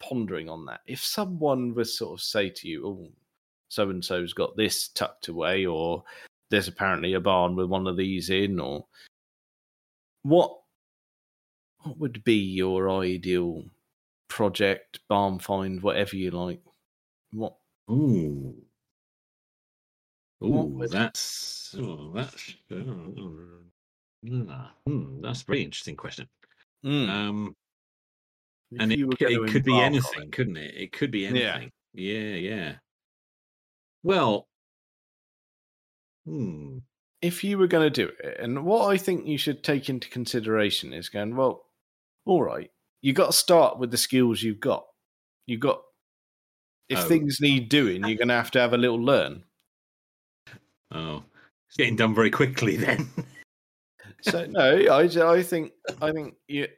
pondering on that. If someone was sort of say to you, "Oh, so and so's got this tucked away," or "There's apparently a barn with one of these in," or what what would be your ideal project, barn find, whatever you like? What? Ooh. Oh, that's oh, that's uh, hmm, that's a very interesting question. Mm. Um, and it, it could be anything, it. couldn't it? It could be anything. Yeah, yeah. yeah. Well, hmm. if you were going to do it, and what I think you should take into consideration is going, well, all right, you got to start with the skills you've got. You've got, if oh. things need doing, you're going to have to have a little learn. Oh, it's getting done very quickly then. so no, I I think I think you,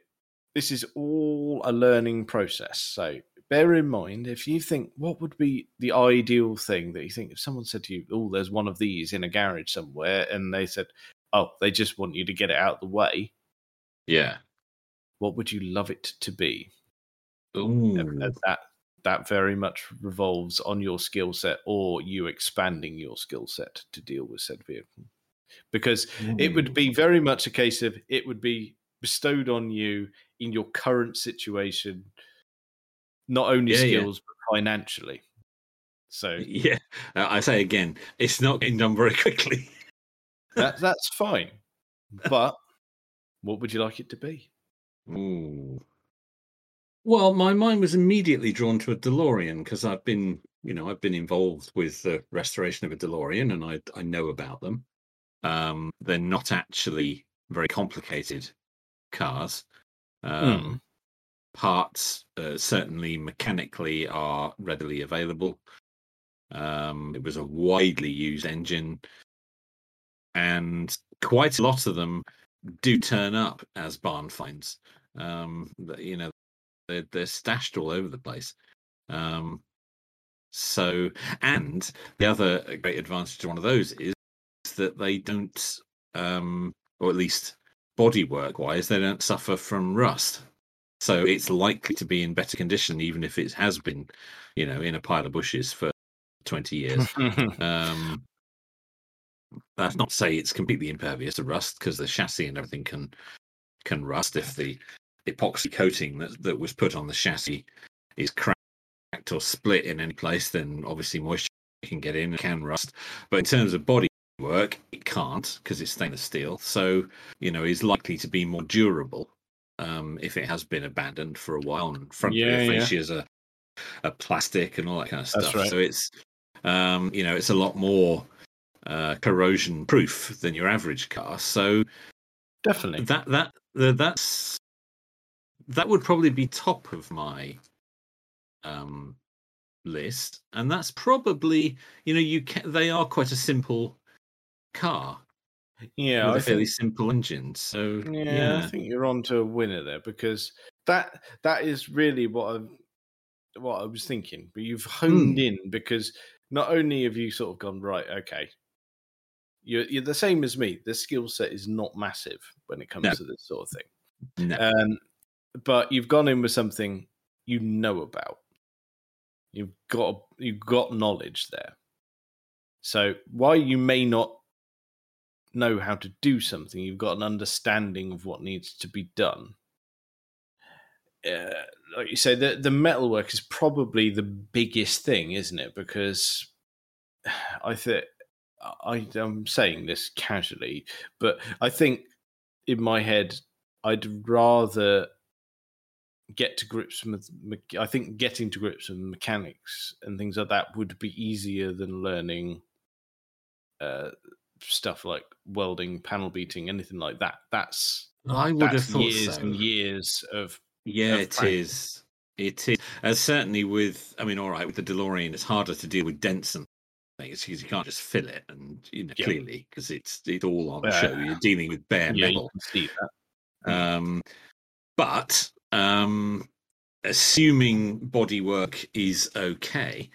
this is all a learning process. So bear in mind if you think what would be the ideal thing that you think if someone said to you, "Oh, there's one of these in a garage somewhere," and they said, "Oh, they just want you to get it out of the way." Yeah. What would you love it to be? Ooh. That that very much revolves on your skill set or you expanding your skill set to deal with said vehicle. Because mm. it would be very much a case of it would be bestowed on you in your current situation, not only yeah, skills, yeah. but financially. So, yeah, I say again, it's not getting done very quickly. that, that's fine. But what would you like it to be? Ooh. Well, my mind was immediately drawn to a DeLorean because I've been, you know, I've been involved with the restoration of a DeLorean, and I I know about them. Um, they're not actually very complicated cars. Um, mm. Parts uh, certainly mechanically are readily available. Um, it was a widely used engine, and quite a lot of them do turn up as barn finds. Um, you know, they're, they're stashed all over the place. Um, So, and the other great advantage to one of those is that they don't, um, or at least bodywork wise, they don't suffer from rust. So it's likely to be in better condition, even if it has been, you know, in a pile of bushes for 20 years. um, that's not to say it's completely impervious to rust because the chassis and everything can can rust if the epoxy coating that, that was put on the chassis is cracked or split in any place, then obviously moisture can get in and can rust. But in terms of body work, it can't because it's stainless steel. So, you know, is likely to be more durable um, if it has been abandoned for a while. And front Yeah, rear yeah. fascias are, are plastic and all that kind of stuff. right. So it's, um, you know, it's a lot more uh, corrosion proof than your average car. So Definitely. that that the, that's that would probably be top of my um list and that's probably you know you can they are quite a simple car Yeah, with I a fairly think, simple engine so yeah, yeah, I think you're on to a winner there because that that is really what I what I was thinking. But you've honed in because not only have you sort of gone right, okay, you're you're the same as me. The skill set is not massive when it comes No. to this sort of thing. no, Um, but you've gone in with something you know about. You've got you've got knowledge there. So while you may not know how to do something, you've got an understanding of what needs to be done. Uh, like you say, the the metalwork is probably the biggest thing, isn't it? Because I think I'm saying this casually, but I think in my head, I'd rather get to grips with. me- I think getting to grips with mechanics and things like that would be easier than learning uh, stuff like welding, panel beating, anything like that. That's i would have thought years so and years of yeah of it practice. is it is uh, certainly with i mean all right with the delorean it's harder to deal with dents and things because you can't just fill it and you know Yeah. clearly because it's it's all on Uh, show you're dealing with bare yeah, you metal can see that. Um, but um, assuming bodywork is okay,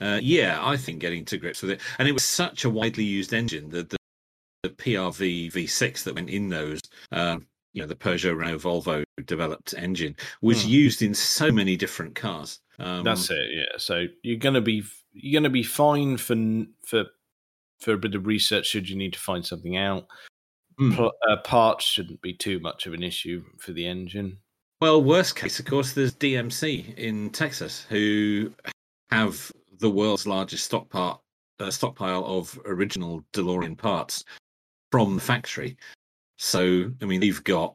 uh, yeah, I think getting to grips with it. And it was such a widely used engine that the, the PRV V6 that went in those, um, you know, the Peugeot Renault Volvo developed engine was Hmm. used in so many different cars. Um, That's it. Yeah. So you're gonna be you're gonna be fine for for for a bit of research should you need to find something out. Pl- uh, parts shouldn't be too much of an issue for the engine. Well, worst case, of course, there's DMC in Texas who have the world's largest stockpile uh, stockpile of original DeLorean parts from the factory. So, I mean, they've got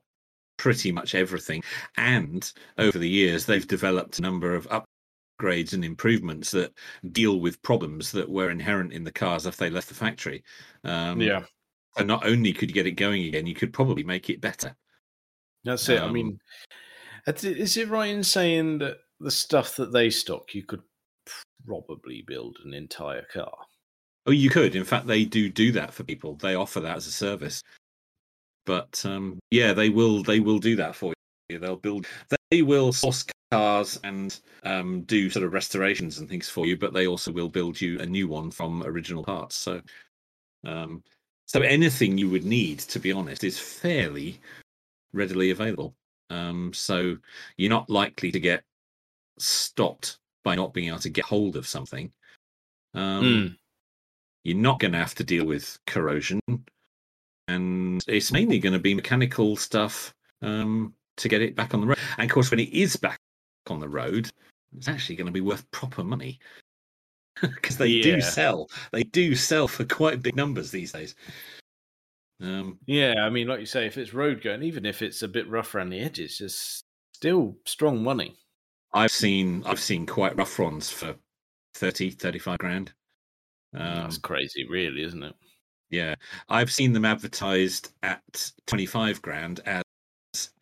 pretty much everything, and over the years, they've developed a number of upgrades and improvements that deal with problems that were inherent in the cars if they left the factory. Um, yeah, And not only could you get it going again, you could probably make it better. that's it. I um, mean, is it right in saying that the stuff that they stock you could probably build an entire car? Oh, you could. In fact, they do do that for people. They offer that as a service. But um, yeah, they will. They will do that for you. They'll build. They will source cars and um, do sort of restorations and things for you. But they also will build you a new one from original parts. So, um, so anything you would need, to be honest, is fairly readily available. Um, so you're not likely to get stopped by not being able to get hold of something. Um, Mm. you're not going to have to deal with corrosion. And it's mainly going to be mechanical stuff um, to get it back on the road. And of course when it is back on the road it's actually going to be worth proper money. Because they do sell. They do sell for quite big numbers these days um, Yeah, I mean, like you say, if it's road going, even if it's a bit rough around the edges, it's still strong money. i've seen i've seen quite rough ones for 30 35 grand um, That's crazy, really, isn't it? Yeah, I've seen them advertised at twenty five grand as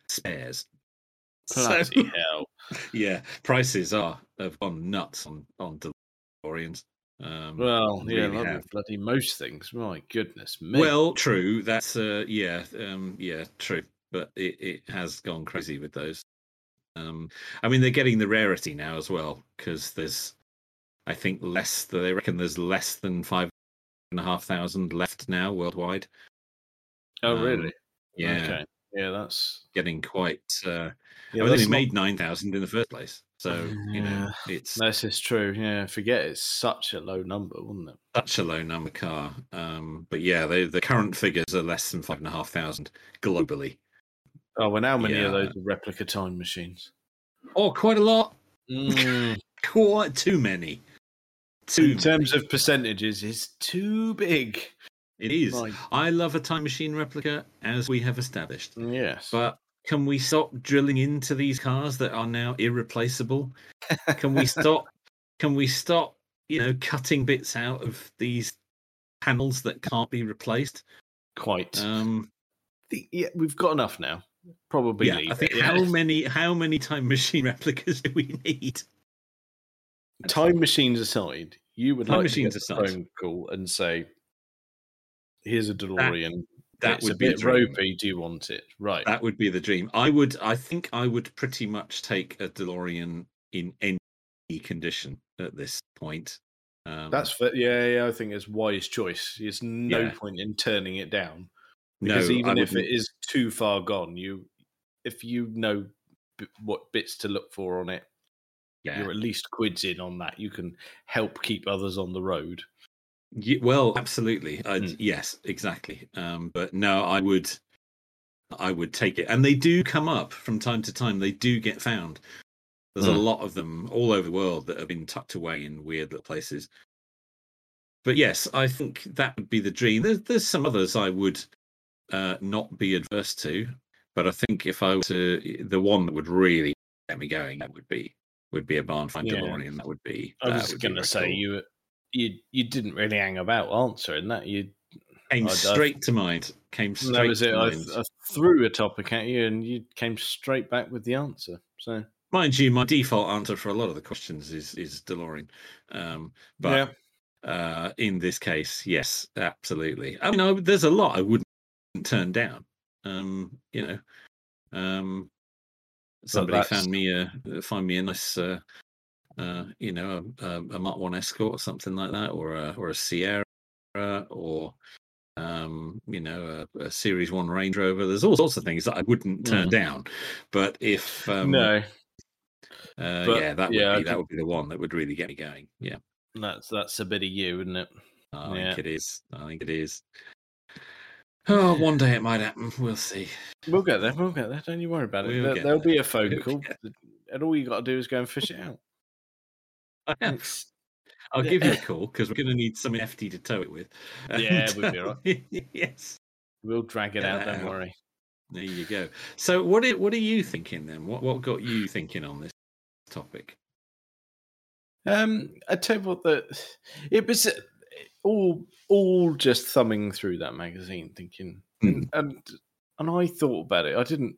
spares. So, Bloody hell! yeah, prices are have gone nuts on on DeLoreans. Um, Well, yeah, really like have. with bloody most things. My goodness me. well, true. That's uh, yeah, um, yeah, true. But it, it has gone crazy with those. Um, I mean, they're getting the rarity now as well because there's I think less. They reckon there's less than five and a half thousand left now worldwide. Oh, Um, really? Yeah, Okay. Yeah, that's getting quite. Uh, yeah, I mean, they not- made nine thousand in the first place, so you know Yeah. it's This is true. Yeah, forget it's such a low number, wasn't it? such a low number car. Um, but yeah, they, the current figures are less than five and a half thousand globally. Oh, well, how many of those are replica time machines? Oh, quite a lot. Mm. Quite too many. Too In terms of percentages, is too big. It is. I love a time machine replica, as we have established. Yes. But can we stop drilling into these cars that are now irreplaceable? Can we stop? can we stop? You know, cutting bits out of these panels that can't be replaced. Quite. Um, The- yeah, we've got enough now. Probably. yeah, I think it, yeah. how many how many time machine replicas do we need? time machines aside, you would Time like machines to get aside. a phone call and say, "Here's a DeLorean. That it's would a be a bit dream. ropey. Do you want it?" Right. That would be the dream. I would. I think I would pretty much take a DeLorean in any condition at this point. Um, That's fa- yeah, yeah. I think it's wise choice. There's no Yeah. point in turning it down no, because even if it is too far gone, you if you know b- what bits to look for on it, yeah. you're at least quids in on that. You can help keep others on the road. Ye- well, absolutely. Uh, Mm. Yes, exactly. Um, but no, I would, I would take it. And they do come up from time to time. They do get found. There's a Mm. lot of them all over the world that have been tucked away in weird little places. But yes, I think that would be the dream. There's, there's some others I would uh, not be adverse to, but I think if I were to, the one that would really get me going, that would be would be a barn find Yeah. DeLorean. That would be. I was going to say cool. you you you didn't really hang about answering that. You came I'd- I'd- straight to mind. Came straight that was to it. I, mind. I threw a topic at you, and you came straight back with the answer. So Mind you, my default answer for a lot of the questions is is DeLorean. Um, but uh, in this case, yes, absolutely. I mean, I, there's a lot I wouldn't turn down. Um, you know, um, somebody found me a find me a nice, uh, uh, you know, a, a, a Mark One Escort or something like that, or a or a Sierra, or um, you know, a, a Series One Range Rover. There's all sorts of things that I wouldn't turn down. But if um, no, uh, But, yeah, that would yeah, be that could- would be the one that would really get me going. Yeah, that's that's a bit of you, isn't it? I Yeah. think it is. I think it is. Oh, one day it might happen. We'll see. We'll get there. We'll get there. Don't you worry about it. We'll there, there'll there. be a phone We'll call, and all you got to do is go and fish it out. I. It's- I'll give you a call because we're going to need something hefty to tow it with. Yeah, And, we'll be all uh, yes, We'll drag it out. Don't worry. there you go. So, what are, what are you thinking then? What what got you thinking on this topic? Um, I tell you what, the it was uh, all all just thumbing through that magazine, thinking, Hmm. and and I thought about it. I didn't,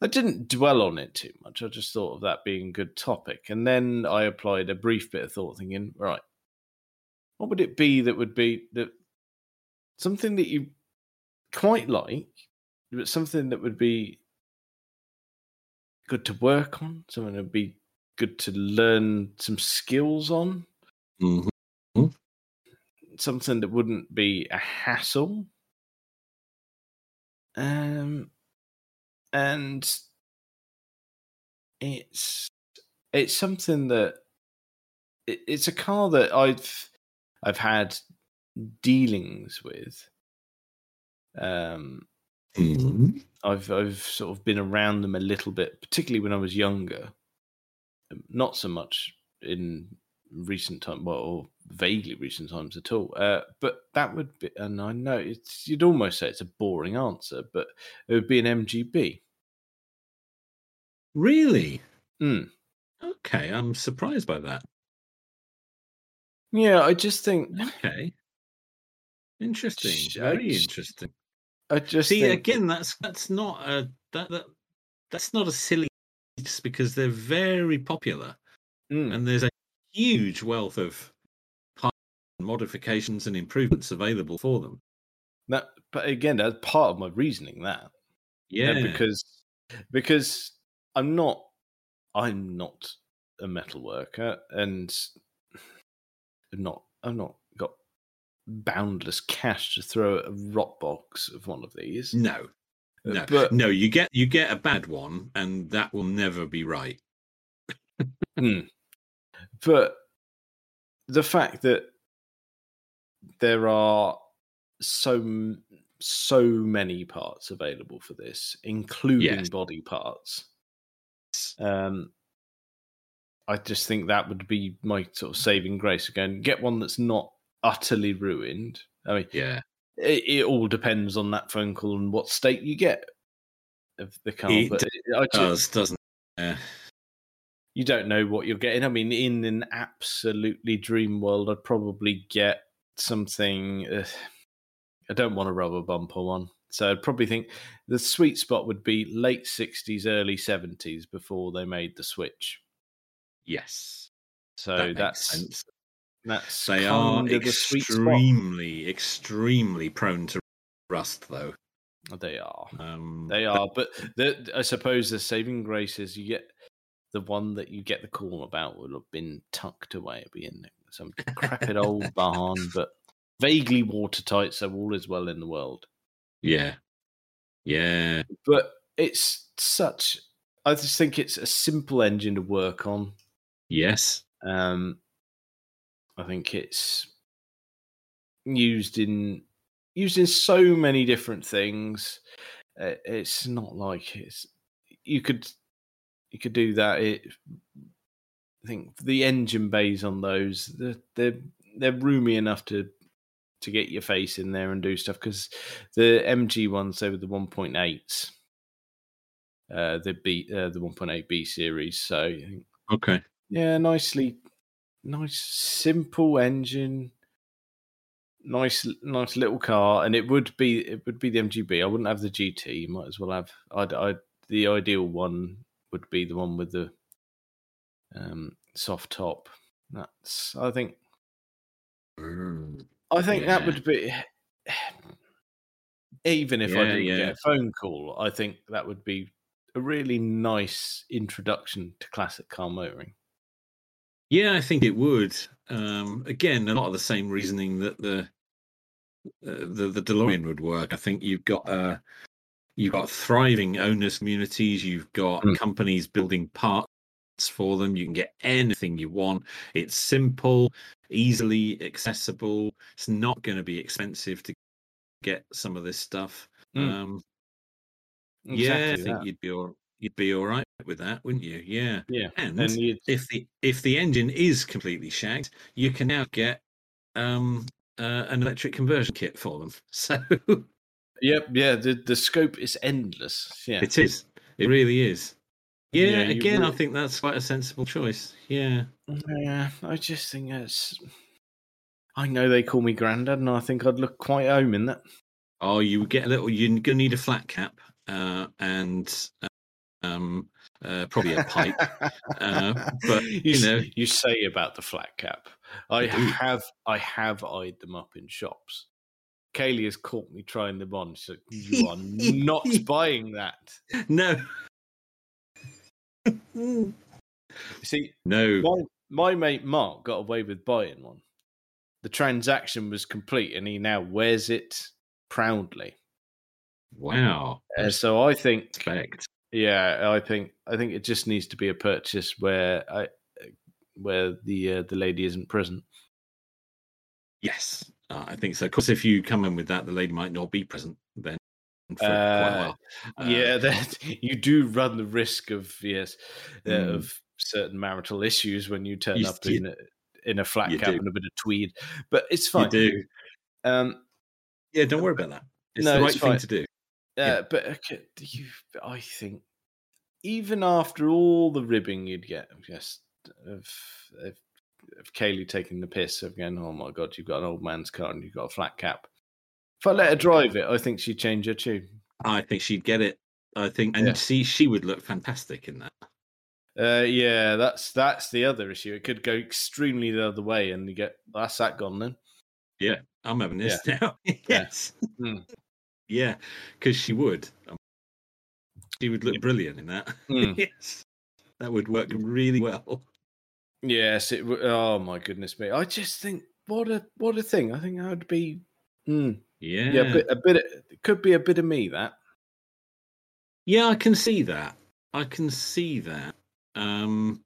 I didn't dwell on it too much. I just thought of that being a good topic, and then I applied a brief bit of thought, thinking, right, what would it be that would be that something that you quite like, but something that would be good to work on, something that would be good to learn some skills on, Mhm. something that wouldn't be a hassle. Um, and it's it's something that it, it's a car that I've I've had dealings with. Um, Mhm. I've I've sort of been around them a little bit, particularly when I was younger. Um, Not so much in recent time, well, or vaguely recent times at all. Uh, but that would be, and I know it's you'd almost say it's a boring answer, but it would be an MGB. Really? Mm. Okay, I'm surprised by that. Yeah, I just think Okay. Interesting. Sh- Very just- interesting. I just See, think, again, that's that's not a that, that that's not a silly just because they're very popular Mm. and there's a huge wealth of modifications and improvements available for them. that, but again, that's part of my reasoning. That Yeah, Yeah, because because I'm not I'm not a metal worker, and I've not I've not got boundless cash to throw at a rot box of one of these. No, Uh, no, but no. You get you get a bad one, and that will never be right. Hmm. But the fact that there are so so many parts available for this, including Yes. body parts, um, I just think that would be my sort of saving grace. Again, get one that's not utterly ruined. I mean, Yeah, it, it all depends on that phone call and what state you get of the car. It but I just, does doesn't? Uh, you don't know what you're getting. I mean, in an absolutely dream world, I'd probably get something. Uh, I don't want a rubber bumper one, so I'd probably think the sweet spot would be late '60s, early '70s before they made the switch. yes, So that that's sense. that's They are kind the sweet extremely, extremely prone to rust, though. They are. Um, They are, but the, I suppose the saving grace is you get the one that you get the call about will have been tucked away. It'll be in some decrepit old barn, but vaguely watertight, so all is well in the world. yeah, yeah, But it's such. I just think it's a simple engine to work on. yes, Um, I think it's used in used in so many different things. Uh, it's not like it's you could you could do that. It, I think the engine bays on those they're they're, they're roomy enough to to get your face in there and do stuff because the MG ones they were the 1.8s, uh, the B uh, the 1.8 B series. So okay, yeah, nicely, nice, simple engine, nice, nice little car, and it would be it would be the MGB. I wouldn't have the GT. You might as well have. I'd, I'd the ideal one would be the one with the um, soft top. That's I think Mm, I think that would be. Even if I didn't yeah. get a phone call, I think that would be a really nice introduction to classic car motoring. Yeah, I think it would. Um, again, a lot of the same reasoning that the uh, the the DeLorean would work. I think you've got uh, you've got thriving owners communities. You've got Mm. companies building parts for them. You can get anything you want. It's simple, easily accessible. It's not going to be expensive to get some of this stuff. Mm. Um, yeah, I think that. you'd be all you'd be all right with that, wouldn't you? Yeah, Yeah, and and if the if the engine is completely shagged, you can now get um, uh, an electric conversion kit for them. So Yep, yeah, the the scope is endless. Yeah. it is. It really is. Yeah, Yeah, again, I think that's quite a sensible choice. Yeah. yeah, I just think it's I know they call me granddad and I think I'd look quite home in that. Oh, you would get a little. You're gonna need a flat cap uh, and uh, um, uh, probably a pipe. uh, but, you, you know. you say about the flat cap. I have I have eyed them up in shops. Kaylee has caught me trying them on. She's like, You are not buying that. No. You see, no. my, my mate Mark got away with buying one. The transaction was complete, and he now wears it proudly. Wow. Uh, so I think, Respect. yeah, I think I think it just needs to be a purchase where I, where the uh, the lady isn't present. Yes, uh, I think so. Of course, if you come in with that, the lady might not be present then for quite a Uh, while. Uh, yeah, that you do run the risk of yes uh, Mm. of certain marital issues when you turn You- up you- in a, in a flat cap do. and a bit of tweed, but it's you fine. do. Um, Yeah, don't worry about that. It's No, the right it's thing to do. Uh, Yeah. but okay, you, I think even after all the ribbing you'd get just of, of of Kaylee taking the piss of going, oh my god, you've got an old man's car and you've got a flat cap. If I let her drive it, I think she'd change her tune. I think she'd get it. I think, and Yeah. see, she would look fantastic in that. Uh, yeah, that's that's the other issue. It could go extremely the other way, and you get that's that gone then. Yeah, I'm having this now. yes. Hmm. Yeah, because she would. Um, she would look Yeah. brilliant in that. Hmm. yes, that would work really well. Yes, it. Oh my goodness me! I just think what a what a thing. I think I'd be. Mm, Yeah, yeah, a bit, a bit. It could be a bit of me that. Yeah, I can see that. I can see that. Um,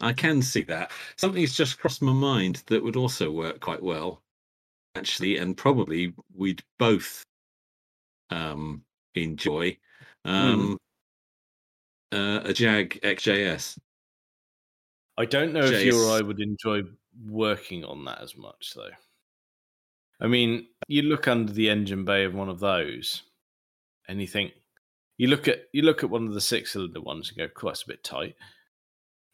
I can see that. Something's just crossed my mind that would also work quite well, actually, and probably we'd both um, enjoy um, uh, a Jag XJS. I don't know if you or I would enjoy working on that as much, though. I mean, you look under the engine bay of one of those, and you think you look at you look at one of the six cylinder ones and go, "Cool, that's a bit tight."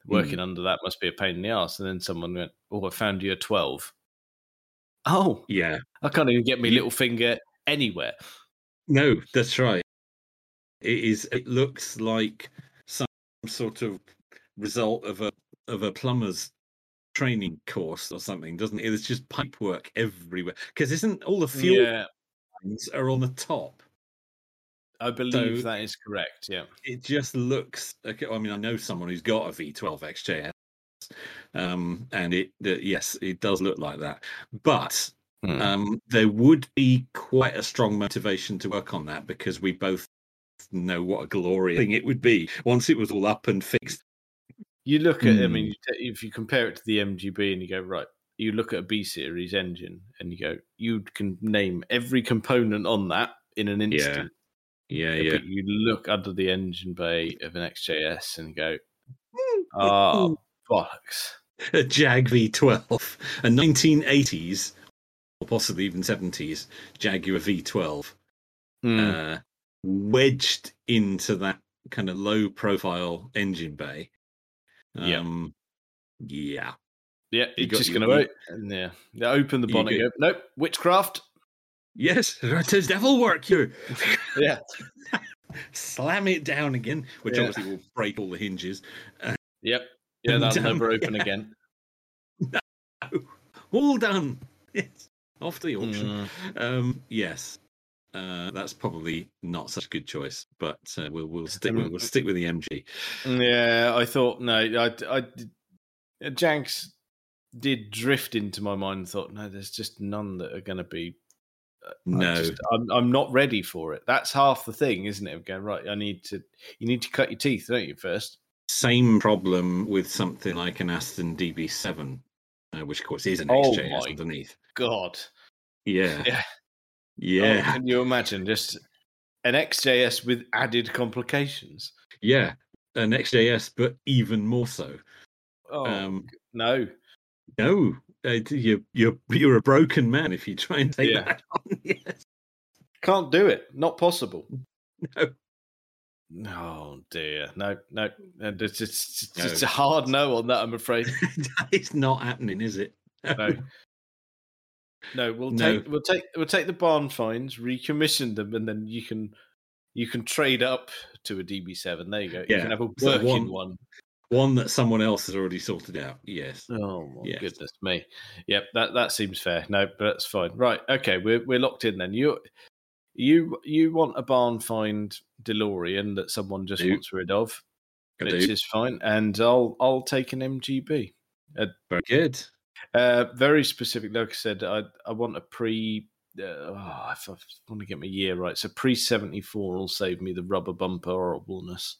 Working hmm. under that must be a pain in the ass. And then someone went, "Oh, I found you a 12. Oh, Yeah, I can't even get my little finger anywhere. no, that's right. It is. It looks like some sort of result of a of a plumber's training course or something, doesn't it? It's just pipework everywhere. Because isn't all the fuel Yeah, lines are on the top? I believe So- that is correct. Yeah. It just looks. Okay, I mean, I know someone who's got a V12 XJS, um, and it uh, yes, it does look like that. But Hmm. um, there would be quite a strong motivation to work on that because we both know what a glorious thing it would be once it was all up and fixed. You look at, I Hmm. mean, you ta- if you compare it to the MGB and you go, right, you look at a B series engine and you go, you can name every component on that in an instant. Yeah, yeah. But you look under the engine bay of an XJS and go, oh, bollocks. a Jag V12, a 1980s or possibly even 70s Jaguar V12, Hmm. uh, wedged into that kind of low profile engine bay. Yeah. Um, yeah. yeah, you it's just going to and yeah, yeah, open the bonnet. Go, nope, witchcraft. Yes, it is devil work, you. Yeah, Slam it down again, which Yeah. obviously will break all the hinges. yep, yeah, that'll um, never open yeah. again. No. All done. Yes. Off the auction. Mm. Um, yes, uh, that's probably not such a good choice, but uh, we'll we'll stick with, we'll stick with the MG. Yeah, I thought no, I, I, uh, did drift into my mind. and Thought no, there's just none that are going to be. I No, just, I'm, I'm not ready for it. That's half the thing, isn't it? Of going right. I need to. You need to cut your teeth, don't you? First. same problem with something like an Aston DB7, uh, which of course is an Oh XJS underneath. God. Yeah, Yeah. Yeah, Oh, can you imagine just an XJS with added complications? yeah. An XJS, but even more so. Oh Um, no. no, uh, you're you're you're a broken man if you try and take Yeah. that on. Yes. Can't do it. Not possible. No. Oh dear. No, no. And It's, it's, it's, No. it's a hard no on that, I'm afraid. it's not happening, is it? No. No, we'll No. take we'll take we'll take the barn finds, recommission them, and then you can you can trade up to a DB7. There you go. You can have a working one- one. One that someone else has already sorted out. Yes. Oh my Yes. goodness me. Yep, that that seems fair. No, but that's fine. Right. Okay, we're we're locked in then. You you you want a barn find DeLorean that someone just Do. wants rid of, I which do. is fine, and I'll I'll take an MGB. Uh, Very good. Uh, very specific. Like I said, I I want a pre. Uh, oh, if I want to get my year right, so pre seventy four will save me the rubber bumper horribleness.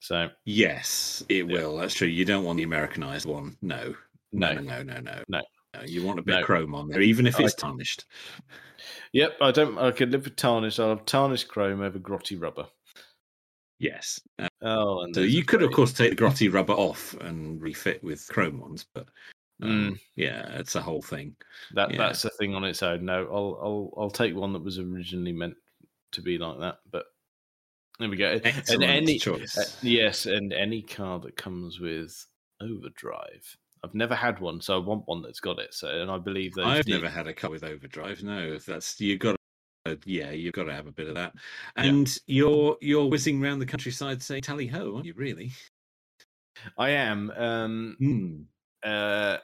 So Yes, it will. That's true. You don't want the Americanized one. No. no, No, no, no, no. No. No, You want a bit No. of chrome on there, even if I- it's tarnished. yep, I don't. I could live with tarnish. I'll have tarnished chrome over grotty rubber. Yes. Uh, Oh, and so you could, of course, take the grotty rubber off and refit with chrome ones, but um, Mm. yeah, it's a whole thing. That Yeah. that's a thing on its own. No, I'll I'll I'll take one that was originally meant to be like that. But there we go. Excellent any choice. uh, yes, and any car that comes with overdrive. I've never had one, so I want one that's got it. So, and I believe those. I've never had a car with overdrive. No, that's you got. To Yeah, you've got to have a bit of that. And you're you're whizzing around the countryside saying "tally ho," aren't you? Really? I am. Um, Hmm. uh,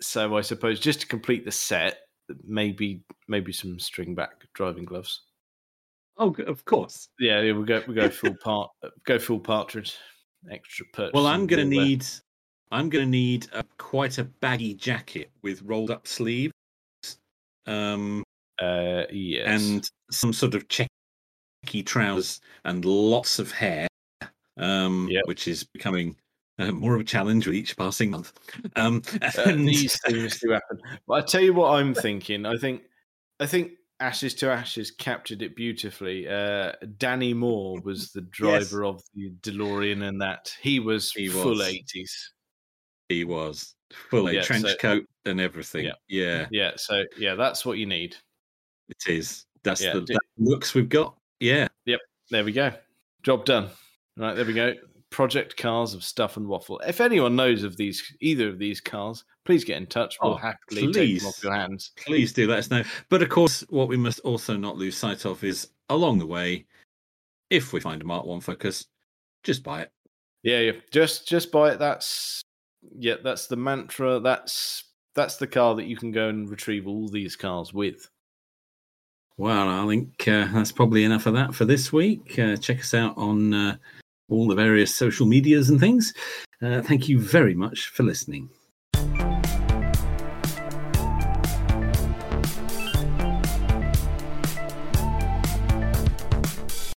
so I suppose just to complete the set, maybe maybe some string back driving gloves. Oh, of course. Yeah, yeah, we'll go we go full part go full partridge. extra purchase. Well, I'm going to need I'm going to need a, quite a baggy jacket with rolled up sleeves. Um, uh, yes. and some sort of checky trousers and lots of hair, um, Yep. which is becoming uh, more of a challenge with each passing month. Um, Uh, and- these things do happen. But I tell you what I'm thinking. I think I think Ashes to Ashes captured it beautifully. Uh, Danny Moore was the driver of the DeLorean, and that he was He full 80s. he was full a Yeah, trench so- coat and everything. Yeah. Yeah, Yeah, so yeah, that's what you need. It is. That's Yeah, the that looks we've got. Yeah. Yep. There we go. Job done. Right, there we go. Project cars of stuff and waffle. If anyone knows of these either of these cars, please get in touch. We'll Oh, happily take please. them off your hands. Please do let us know. But of course, what we must also not lose sight of is along the way, if we find a Mark One Focus, just buy it. Yeah, yeah. Just just buy it. That's yeah, that's the mantra. That's that's the car that you can go and retrieve all these cars with. Well, I think uh, that's probably enough of that for this week. Uh, check us out on uh, all the various social medias and things. Uh, thank you very much for listening.